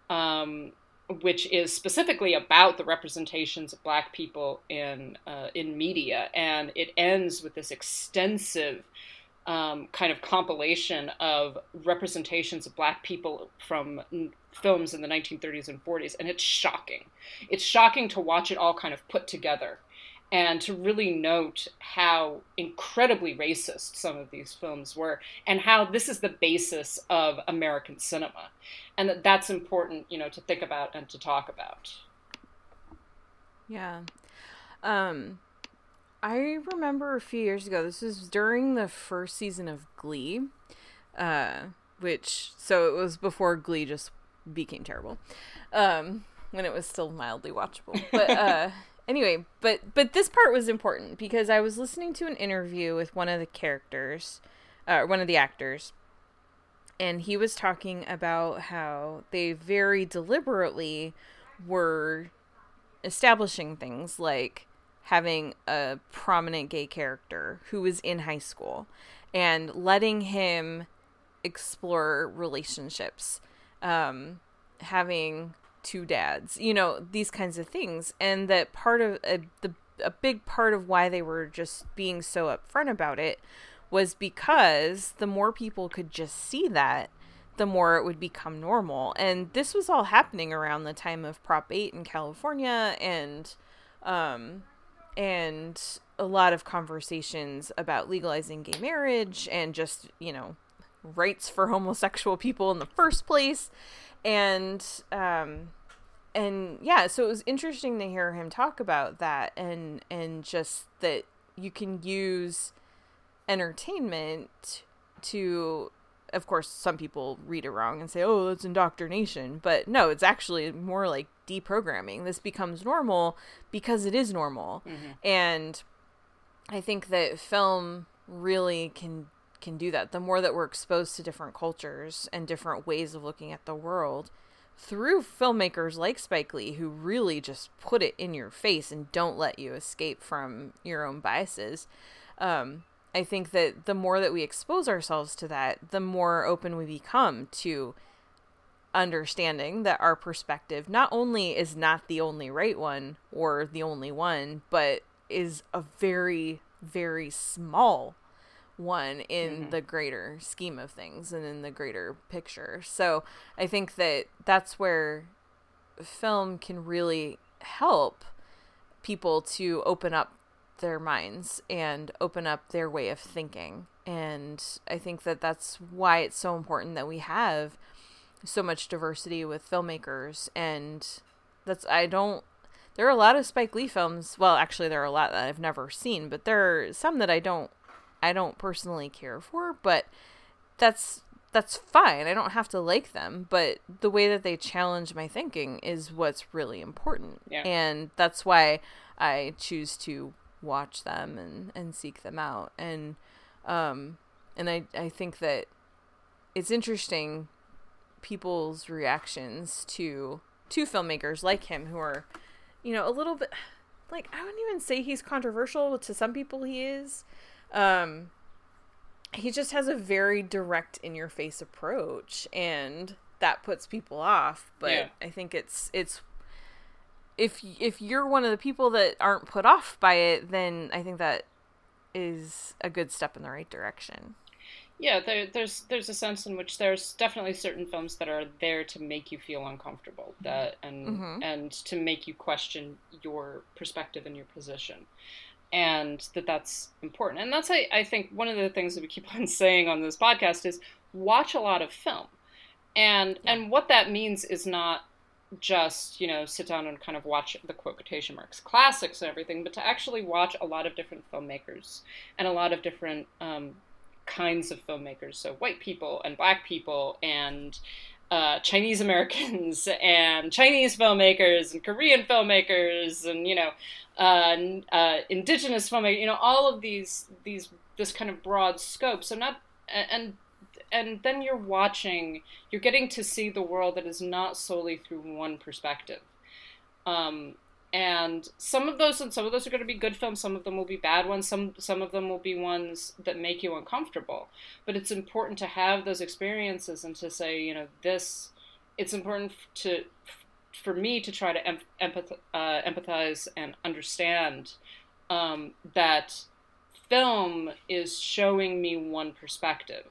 D: um, which is specifically about the representations of Black people in uh, in media, and it ends with this extensive. Um, kind of compilation of representations of black people from films in the 1930s and 40s, and it's shocking. It's shocking to watch it all kind of put together and to really note how incredibly racist some of these films were and how this is the basis of American cinema. And that that's important you know to think about and to talk about.
C: Yeah. Um I remember a few years ago this was during the first season of Glee uh which so it was before Glee just became terrible um when it was still mildly watchable. But uh anyway, but but this part was important because I was listening to an interview with one of the characters, uh, one of the actors, and he was talking about how they very deliberately were establishing things like having a prominent gay character who was in high school and letting him explore relationships um, having two dads, you know, these kinds of things. And that part of uh, the a big part of why they were just being so upfront about it was because the more people could just see that, the more it would become normal. And this was all happening around the time of Prop 8 in California and um and a lot of conversations about legalizing gay marriage and just, you know, rights for homosexual people in the first place and um and yeah so it was interesting to hear him talk about that and and just that you can use entertainment to of course, some people read it wrong and say, oh, it's indoctrination. But no, it's actually more like deprogramming. This becomes normal because it is normal. Mm-hmm. And I think that film really can can do that. The more that we're exposed to different cultures and different ways of looking at the world through filmmakers like Spike Lee who really just put it in your face and don't let you escape from your own biases. Um, I think that the more that we expose ourselves to that, the more open we become to understanding that our perspective not only is not the only right one or the only one, but is a very, very small one in mm-hmm. the greater scheme of things and in the greater picture. So I think that that's where film can really help people to open up their minds and open up their way of thinking. And I think that that's why it's so important that we have so much diversity with filmmakers. And that's, I don't, there are a lot of Spike Lee films. Well, actually, there are a lot that I've never seen, but there are some that I don't, I don't personally care for, but that's that's fine. I don't have to like them, but the way that they challenge my thinking is what's really important. Yeah. And that's why I choose to watch them and, and seek them out. And um and I, I think that it's interesting people's reactions to to filmmakers like him who are, you know, a little bit like I wouldn't even say he's controversial, to some people he is. Um he just has a very direct in your face approach and that puts people off, but yeah. I think it's it's if if you're one of the people that aren't put off by it, then I think that is a good step in the right direction.
D: Yeah, there, there's there's a sense in which there's definitely certain films that are there to make you feel uncomfortable, that and mm-hmm. and to make you question your perspective and your position, and that that's important. And that's I, I think one of the things that we keep on saying on this podcast is watch a lot of film, and yeah. and what that means is not just you know sit down and kind of watch the quotation marks classics and everything but to actually watch a lot of different filmmakers and a lot of different um, kinds of filmmakers so white people and black people and uh, Chinese Americans and Chinese filmmakers and Korean filmmakers and you know uh, uh, indigenous filmmakers you know all of these these this kind of broad scope so not and and then you're watching, you're getting to see the world that is not solely through one perspective. Um, and some of those and some of those are going to be good films some of them will be bad ones some some of them will be ones that make you uncomfortable. But it's important to have those experiences and to say you know this it's important to for me to try to empath, uh, empathize and understand um, that film is showing me one perspective.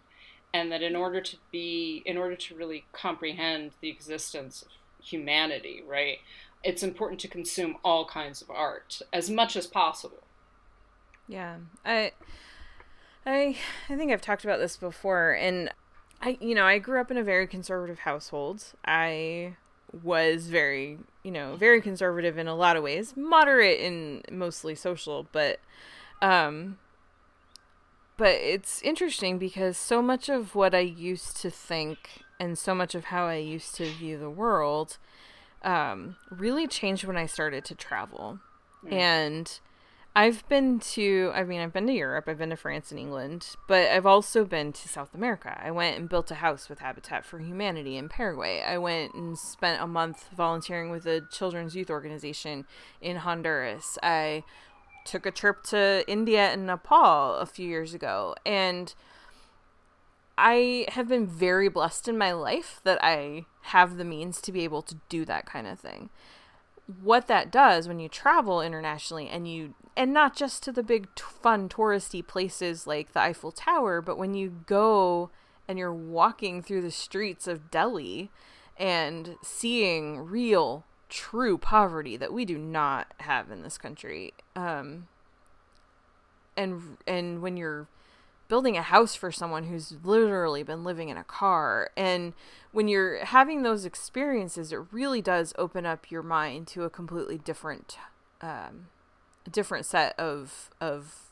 D: And that in order to be in order to really comprehend the existence of humanity right it's important to consume all kinds of art as much as possible.
C: Yeah i i i think i've talked about this before and i you know i grew up in a very conservative household. I was very you know very conservative in a lot of ways moderate in mostly social but um but it's interesting because so much of what I used to think and so much of how I used to view the world um, really changed when I started to travel. Mm. And I've been to, I mean, I've been to Europe, I've been to France and England, but I've also been to South America. I went and built a house with Habitat for Humanity in Paraguay. I went and spent a month volunteering with a children's youth organization in Honduras. I took a trip to India and Nepal a few years ago and I have been very blessed in my life that I have the means to be able to do that kind of thing. What that does when you travel internationally and you and not just to the big t- fun touristy places like the Eiffel Tower, but when you go and you're walking through the streets of Delhi and seeing real true poverty that we do not have in this country. Um, and and when you're building a house for someone who's literally been living in a car. And when you're having those experiences it really does open up your mind to a completely different um, different set of of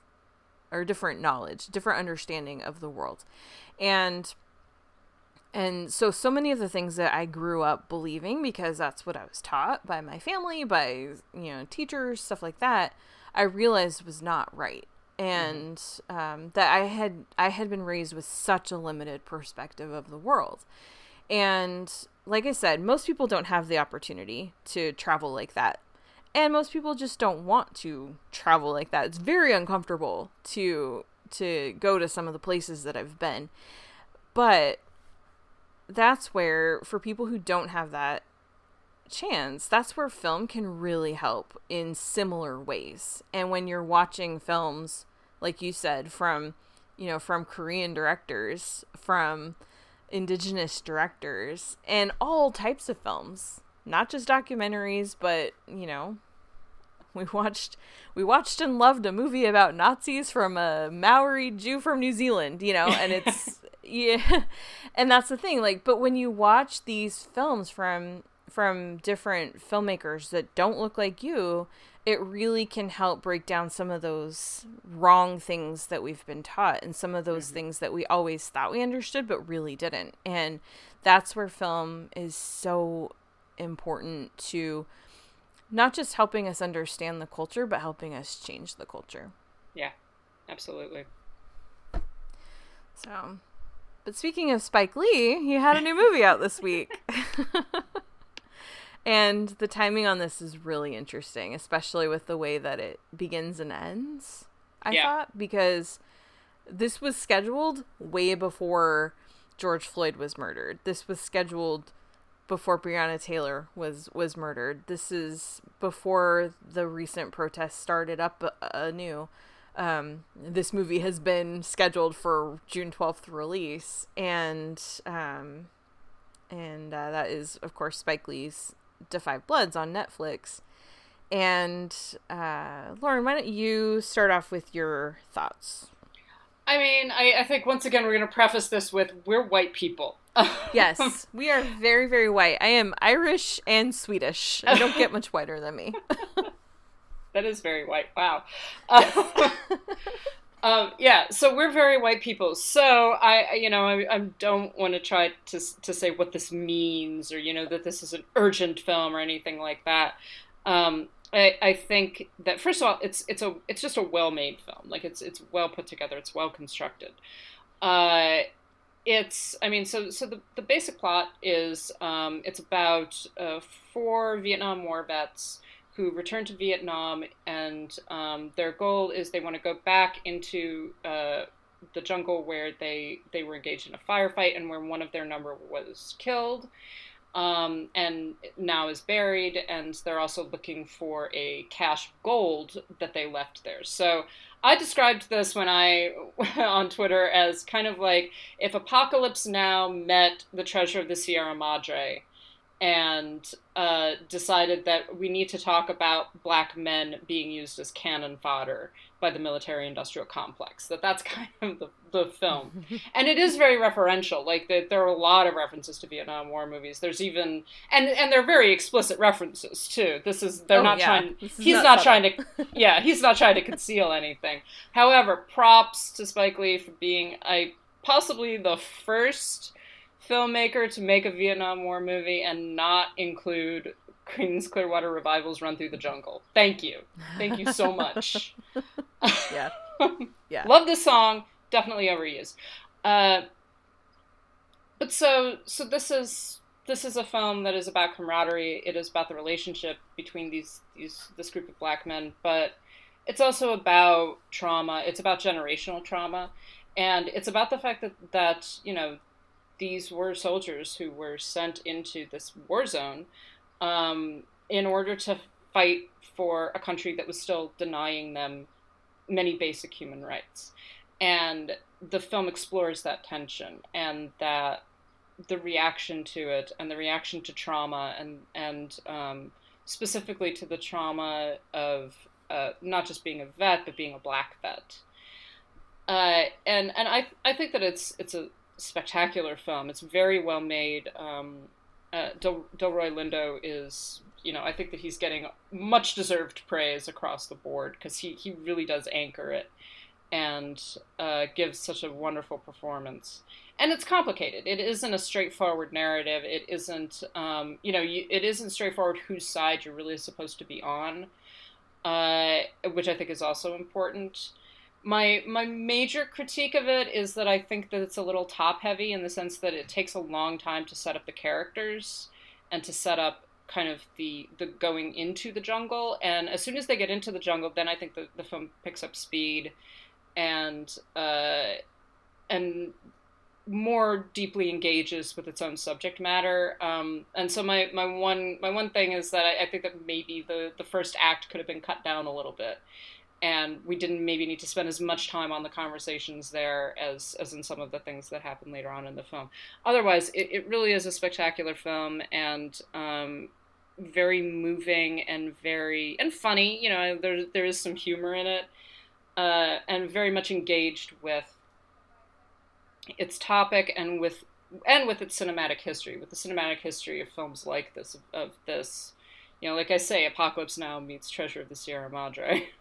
C: or different knowledge different understanding of the world. And and so so many of the things that I grew up believing because that's what I was taught by my family, by you know teachers, stuff like that, I realized was not right, and um, that I had I had been raised with such a limited perspective of the world, and like I said, most people don't have the opportunity to travel like that. And most people just don't want to travel like that. It's very uncomfortable to to go to some of the places that I've been. But that's where for people who don't have that chance, that's where film can really help in similar ways. And when you're watching films like you said from you know from Korean directors, from indigenous directors and all types of films. Not just documentaries but you know we watched we watched and loved a movie about nazis from a maori jew from new zealand you know and it's yeah and that's the thing like but when you watch these films from from different filmmakers that don't look like you it really can help break down some of those wrong things that we've been taught and some of those mm-hmm. things that we always thought we understood but really didn't. And that's where film is so important to not just helping us understand the culture, but helping us change the culture.
D: Yeah, absolutely.
C: So, but speaking of Spike Lee, he had a new movie out this week. And the timing on this is really interesting, especially with the way that it begins and ends. I yeah. thought because this was scheduled way before George Floyd was murdered. This was scheduled before Breonna Taylor was was murdered. This is before the recent protests started up anew. Um, this movie has been scheduled for June twelfth release, and um, and uh, that is of course Spike Lee's Five Bloods on Netflix. And uh, Lauren, why don't you start off with your thoughts?
D: I mean, I, I think once again we're going to preface this with we're white people.
C: yes, we are very, very white. I am Irish and Swedish. I don't get much whiter than me.
D: that is very white. Wow. Yes. Um, yeah, so we're very white people. So I, you know, I, I don't want to try to to say what this means or you know that this is an urgent film or anything like that. Um, I, I think that first of all, it's it's a it's just a well made film. Like it's it's well put together. It's well constructed. Uh, it's I mean so so the, the basic plot is um, it's about uh, four Vietnam War vets who return to Vietnam, and um, their goal is they want to go back into uh, the jungle where they they were engaged in a firefight and where one of their number was killed, um, and now is buried. And they're also looking for a cache of gold that they left there. So. I described this when I on Twitter as kind of like if Apocalypse Now met the Treasure of the Sierra Madre, and uh, decided that we need to talk about black men being used as cannon fodder by the military industrial complex that that's kind of the, the film. And it is very referential like the, there are a lot of references to vietnam war movies. There's even and and they're very explicit references too. This is they're oh, not yeah. trying he's not, not trying to yeah he's not trying to conceal anything. However props to spike lee for being a possibly the first filmmaker to make a Vietnam War movie and not include Creedence Clearwater Revival's Run Through the Jungle. Thank you. Thank you so much.
C: yeah. Yeah.
D: Love this song. Definitely overused. Uh, but so so this is this is a film that is about camaraderie. It is about the relationship between these these this group of black men, but it's also about trauma. It's about generational trauma, and it's about the fact that that you know these were soldiers who were sent into this war zone um, in order to fight for a country that was still denying them many basic human rights. And the film explores that tension and that the reaction to it and the reaction to trauma and and um, specifically to the trauma of uh, not just being a vet but being a black vet. Uh, and and I I think that it's it's a spectacular film. It's very well made. Um, uh, Del- Delroy Lindo is, you know, I think that he's getting much deserved praise across the board because he, he really does anchor it. and uh, gives such a wonderful performance. And it's complicated. It isn't a straightforward narrative. It isn't, um, you know, you, it isn't straightforward whose side you're really supposed to be on, uh, which I think is also important. My my major critique of it is that I think that it's a little top heavy in the sense that it takes a long time to set up the characters and to set up kind of the the going into the jungle. And as soon as they get into the jungle, then I think the, the film picks up speed and uh, and more deeply engages with its own subject matter. Um, and so my, my one my one thing is that I, I, think that maybe the, the first act could have been cut down a little bit. And we didn't maybe need to spend as much time on the conversations there as, as in some of the things that happen later on in the film. Otherwise, it, it really is a spectacular film and um, very moving and very and funny. You know, there there is some humor in it, uh, and very much engaged with its topic and with and with its cinematic history, with the cinematic history of films like this, of, of this, you know, like I say, Apocalypse Now meets Treasure of the Sierra Madre.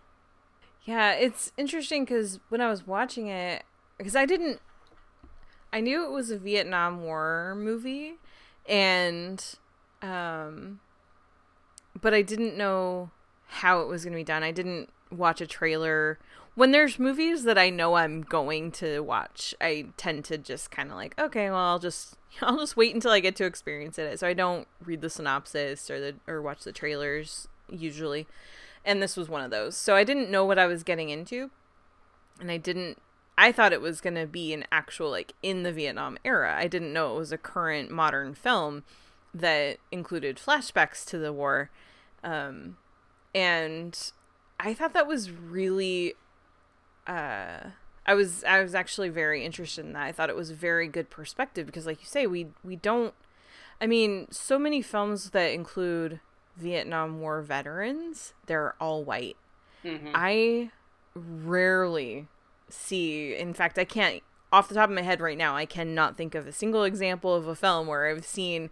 C: Yeah, it's interesting because when I was watching it, because I didn't, I knew it was a Vietnam War movie, and, um, but I didn't know how it was going to be done. I didn't watch a trailer when there's movies that I know I'm going to watch, I tend to just kind of like, okay, well, I'll just I'll just wait until I get to experience it. So I don't read the synopsis or the or watch the trailers usually. And this was one of those. So I didn't know what I was getting into. And I didn't I thought it was going to be an actual like in the Vietnam era. I didn't know it was a current modern film that included flashbacks to the war. Um and I thought that was really uh, I was I was actually very interested in that. I thought it was a very good perspective because, like you say, we we don't. I mean, so many films that include Vietnam War veterans, they're all white. Mm-hmm. I rarely see. In fact, I can't off the top of my head right now. I cannot think of a single example of a film where I've seen,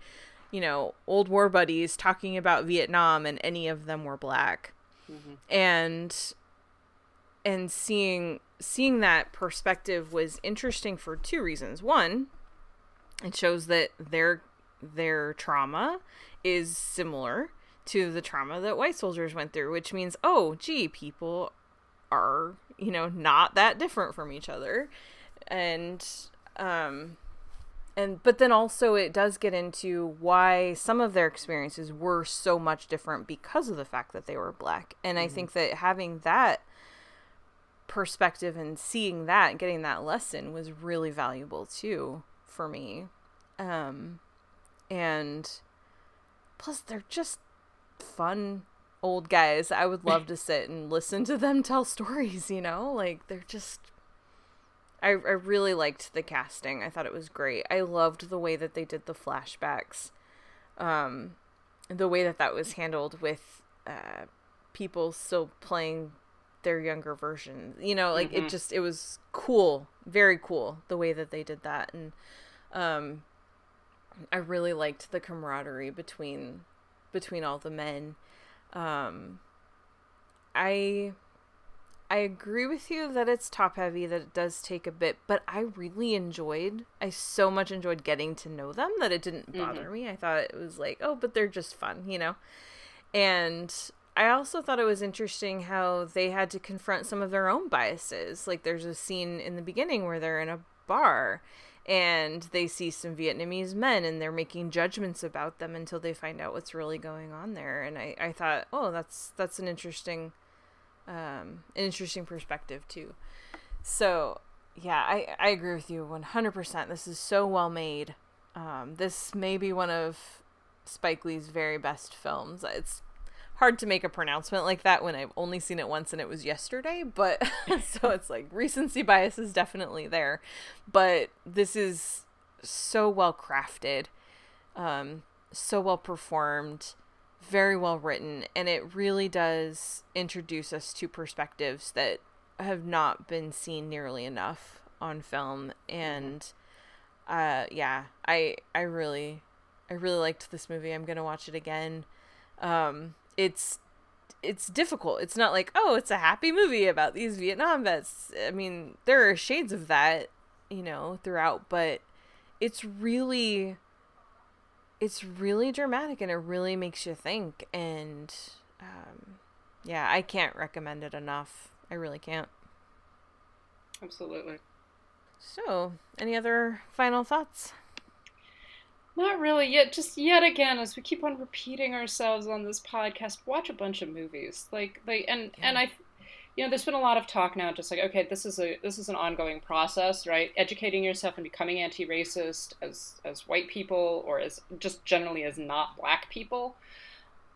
C: you know, old war buddies talking about Vietnam and any of them were black. Mm-hmm. And and seeing seeing that perspective was interesting for two reasons. One, it shows that their their trauma is similar to the trauma that white soldiers went through, which means, oh, gee, people are, you know, not that different from each other. And um and but then also it does get into why some of their experiences were so much different because of the fact that they were black. And mm-hmm. I think that having that perspective and seeing that getting that lesson was really valuable too for me um and plus they're just fun old guys. I would love to sit and listen to them tell stories you know? Like they're just I, I really liked the casting. I thought it was great. I loved the way that they did the flashbacks. Um the way that that was handled with uh people still playing their younger version. You know, like mm-hmm. it just it was cool, very cool the way that they did that. And um I really liked the camaraderie between between all the men. Um I I agree with you that it's top heavy, that it does take a bit, but I really enjoyed, I so much enjoyed getting to know them that it didn't bother mm-hmm. me. I thought it was like, oh, but they're just fun, you know? And I also thought it was interesting how they had to confront some of their own biases. Like there's a scene in the beginning where they're in a bar and they see some Vietnamese men and they're making judgments about them until they find out what's really going on there. And I, I thought, oh, that's that's an interesting um, an interesting perspective too. So yeah, I, I agree with you 100%. This is so well made. Um, this may be one of Spike Lee's very best films. It's hard to make a pronouncement like that when I've only seen it once and it was yesterday, but so it's like recency bias is definitely there. But this is so well crafted, um, so well performed, very well written, and it really does introduce us to perspectives that have not been seen nearly enough on film and uh yeah, I I really I really liked this movie. I'm going to watch it again. Um it's it's difficult. It's not like, oh, it's a happy movie about these Vietnam vets. I mean, there are shades of that, you know, throughout, but it's really it's really dramatic and it really makes you think and um, yeah, I can't recommend it enough. I really can't.
D: Absolutely.
C: So, any other final thoughts?
D: Not really. Yet, just yet again, as we keep on repeating ourselves on this podcast, watch a bunch of movies. Like, like, and
C: Yeah.
D: and I, you know, there's been a lot of talk now, just like, okay, this is a this is an ongoing process, right? Educating yourself and becoming anti-racist as as white people or as just generally as not black people,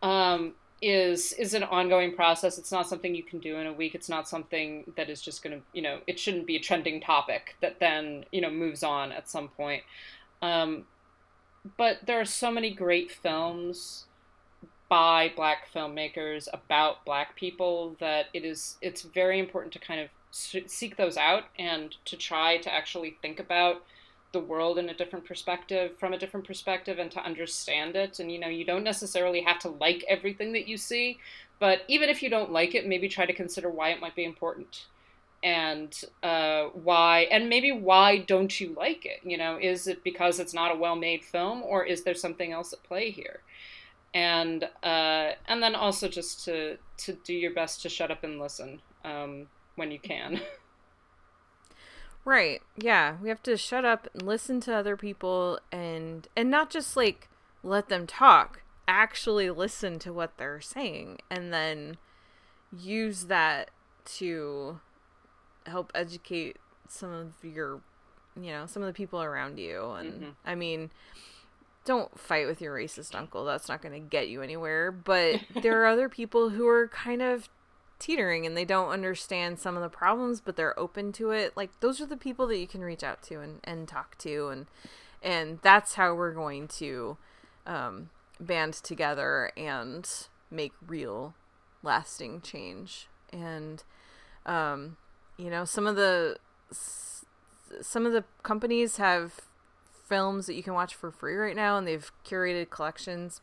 D: um, is is an ongoing process. It's not something you can do in a week. It's not something that is just going to, you know, it shouldn't be a trending topic that then you know moves on at some point. Um, but there are so many great films by black filmmakers about black people that it is it's very important to kind of seek those out and to try to actually think about the world in a different perspective from a different perspective and to understand it. And you know you don't necessarily have to like everything that you see but even if you don't like it maybe try to consider why it might be important and uh, why and maybe why don't you like it you know is it because it's not a well-made film or is there something else at play here and uh, and then also just to to do your best to shut up and listen um, when you can
C: Right. Yeah, we have to shut up and listen to other people and and not just like let them talk. Actually listen to what they're saying and then use that to help educate some of your you know, some of the people around you. And
D: Mhm.
C: I mean don't fight with your racist uncle. That's not going to get you anywhere, but there are other people who are kind of teetering and they don't understand some of the problems but they're open to it. Like those are the people that you can reach out to and, and talk to. And and that's how we're going to um, band together and make real lasting change. And um, you know some of the some of the companies have films that you can watch for free right now and they've curated collections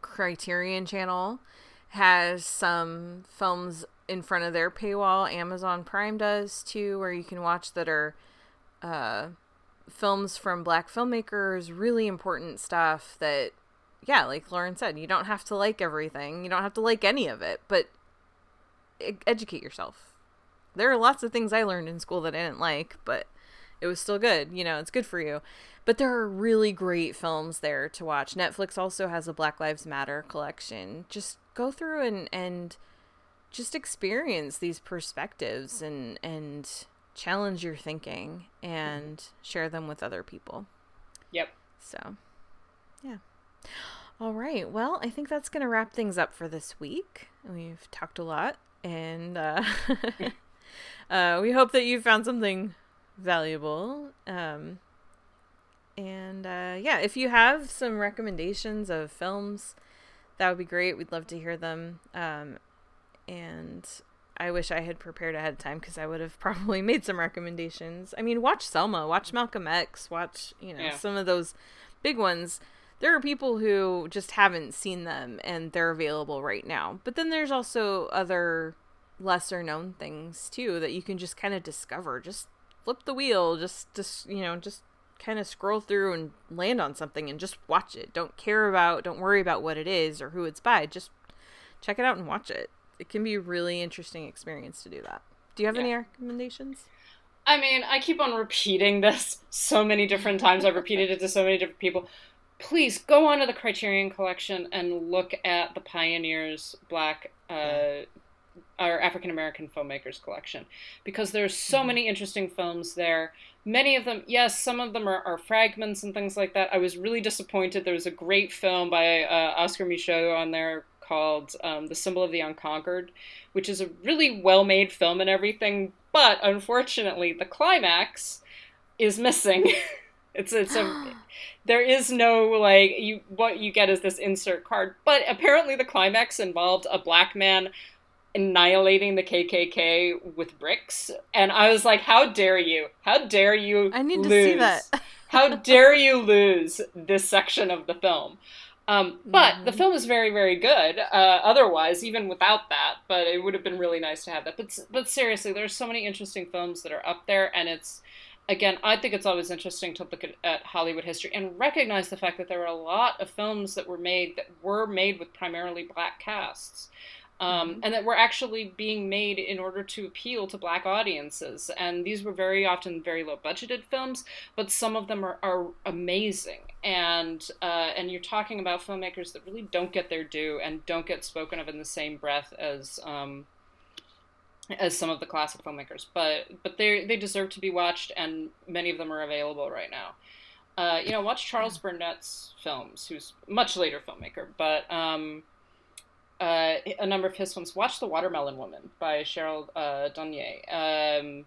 C: criterion channel has some films in front of their paywall. Amazon Prime does too, where you can watch that are uh, films from black filmmakers, really important stuff that, yeah, like Lauren said, you don't have to like everything. You don't have to like any of it, but educate yourself. There are lots of things I learned in school that I didn't like, but it was still good. You know, it's good for you. But there are really great films there to watch. Netflix also has a Black Lives Matter collection. Just go through and and just experience these perspectives and and challenge your thinking and share them with other people.
D: yep
C: So, yeah. All right. Well, I think that's going to wrap things up for this week. We've talked a lot, and uh, uh, we hope that you found something valuable. Um, and uh, yeah, if you have some recommendations of films, that would be great. We'd love to hear them. Um, and I wish I had prepared ahead of time because I would have probably made some recommendations. I mean, watch Selma, watch Malcolm X, watch you know
D: Yeah.
C: some of those big ones. There are people who just haven't seen them and they're available right now. But then there's also other lesser known things too that you can just kind of discover. Just flip the wheel, just just you know, just kind of scroll through and land on something and just watch it. Don't care about, don't worry about what it is or who it's by. Just check it out and watch it. It can be a really interesting experience to do that. Do you have any recommendations?
D: I mean, I keep on repeating this so many different times. I've repeated it to so many different people. Please go onto the Criterion Collection and look at the Pioneers Black uh, or African American filmmakers collection because there's so many interesting films there. Many of them, yes, some of them are, are fragments and things like that. I was really disappointed. There was a great film by uh, Oscar Micheaux on there called um, The Symbol of the Unconquered, which is a really well made film and everything, but unfortunately, the climax is missing. it's it's a there is no like you what you get is this insert card, but apparently the climax involved a black man annihilating the KKK with bricks, and I was like, how dare you? How dare you?
C: I need to see that.
D: how dare you lose this section of the film? Um, but the film is very, very good. Uh, otherwise, even without that, but it would have been really nice to have that. But but seriously, there's so many interesting films that are up there, and it's again, I think it's always interesting to look at, at Hollywood history and recognize the fact that there were a lot of films that were made that were made with primarily black casts um, mm-hmm. and that were actually being made in order to appeal to black audiences. And these were very often very low budgeted films, but some of them are, are amazing. And uh, and you're talking about filmmakers that really don't get their due and don't get spoken of in the same breath as um, as some of the classic filmmakers. But but they they deserve to be watched, and many of them are available right now. Uh, you know, watch Charles Burnett's films, who's a much later filmmaker, but um, uh, a number of his films. Watch The Watermelon Woman by Cheryl uh, um,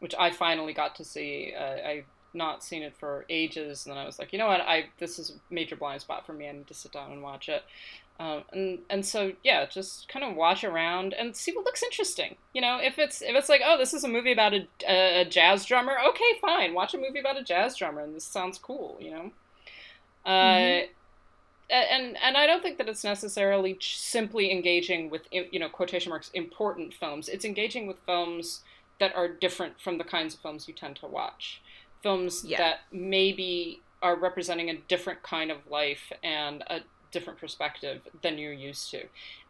D: which I finally got to see. Uh, I've not seen it for ages, and then I was like, you know what? I this is a major blind spot for me. I need to sit down and watch it. Um, and and so yeah, just kind of watch around and see what looks interesting. You know, if it's if it's like, oh, this is a movie about a, a jazz drummer, okay, fine, watch a movie about a jazz drummer, and this sounds cool. You know. Uh, mm-hmm and and I don't think that it's necessarily simply engaging with you know quotation marks important films. It's engaging with films that are different from the kinds of films you tend to watch. Films yeah. that maybe are representing a different kind of life and a different perspective than you're used to.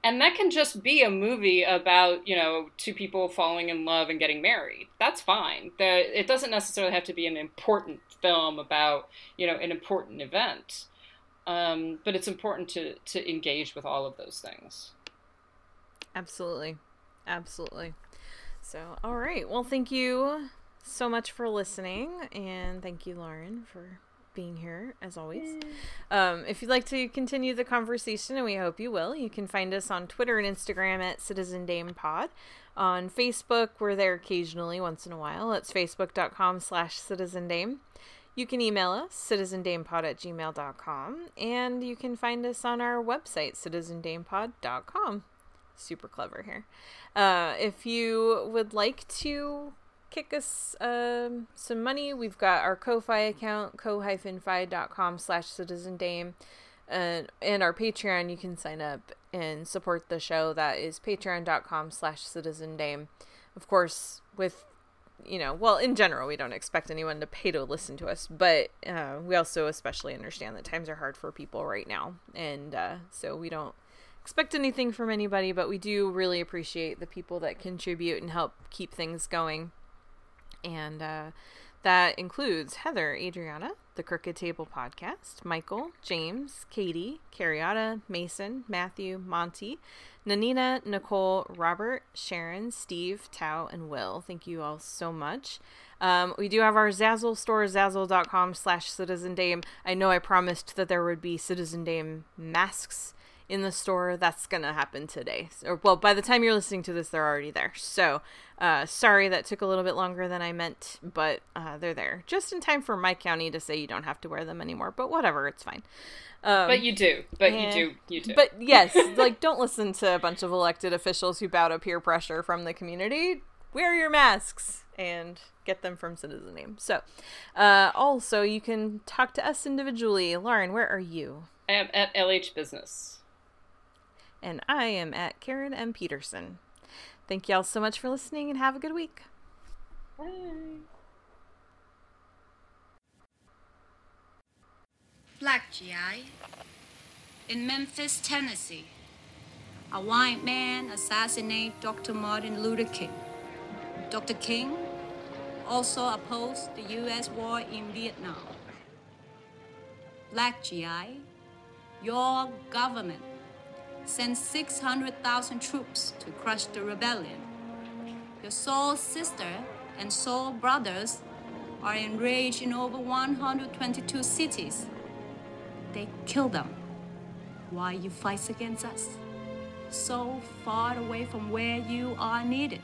D: And that can just be a movie about, you know, two people falling in love and getting married. That's fine. The, it doesn't necessarily have to be an important film about, you know, an important event. Um, but it's important to to engage with all of those things.
C: Absolutely, absolutely. So, all right. Well, thank you so much for listening, and thank you, Lauren, for being here as always. Um, if you'd like to continue the conversation, and we hope you will, you can find us on Twitter and Instagram at Citizen Dame Pod. On Facebook, we're there occasionally, once in a while. It's facebook.com slash Citizen Dame. You can email us, citizendamepod at gmail.com, and you can find us on our website, citizendamepod.com. Super clever here. Uh, if you would like to kick us um, some money, we've got our Ko-Fi account, ko-fi.com slash citizendame. And, and our Patreon, you can sign up and support the show. That is patreon.com slash citizendame. Of course, with you know, well, in general, we don't expect anyone to pay to listen to us, but uh, we also especially understand that times are hard for people right now. And uh, so we don't expect anything from anybody, but we do really appreciate the people that contribute and help keep things going. And uh, that includes Heather, Adriana, the Crooked Table Podcast, Michael, James, Katie, Carriotta, Mason, Matthew, Monty, Nanina, Nicole, Robert, Sharon, Steve, Tao, and Will. Thank you all so much. Um, we do have our Zazzle store, zazzle.com slash Citizen Dame. I know I promised that there would be Citizen Dame masks in the store. That's going to happen today. Or, well, by the time you're listening to this, they're already there. So, uh, sorry that took a little bit longer than I meant, but uh, they're there. Just in time for my county to say you don't have to wear them anymore. But whatever, it's fine.
D: Um, but you do. But and, you do. You do.
C: But yes, like don't listen to a bunch of elected officials who bow to peer pressure from the community. Wear your masks and get them from Citizen Dame. So, uh, also you can talk to us individually. Lauren, where are you?
D: I am at LH Business.
C: And I am at Karen M. Peterson. Thank y'all so much for listening and have a good week. Bye.
E: Black GI. In Memphis, Tennessee, a white man assassinated Dr. Martin Luther King. Dr. King also opposed the U.S. war in Vietnam. Black GI, your government sent 600,000 troops to crush the rebellion. Your soul sister and soul brothers are enraged in over 122 cities they kill them. Why you fight against us? So far away from where you are needed.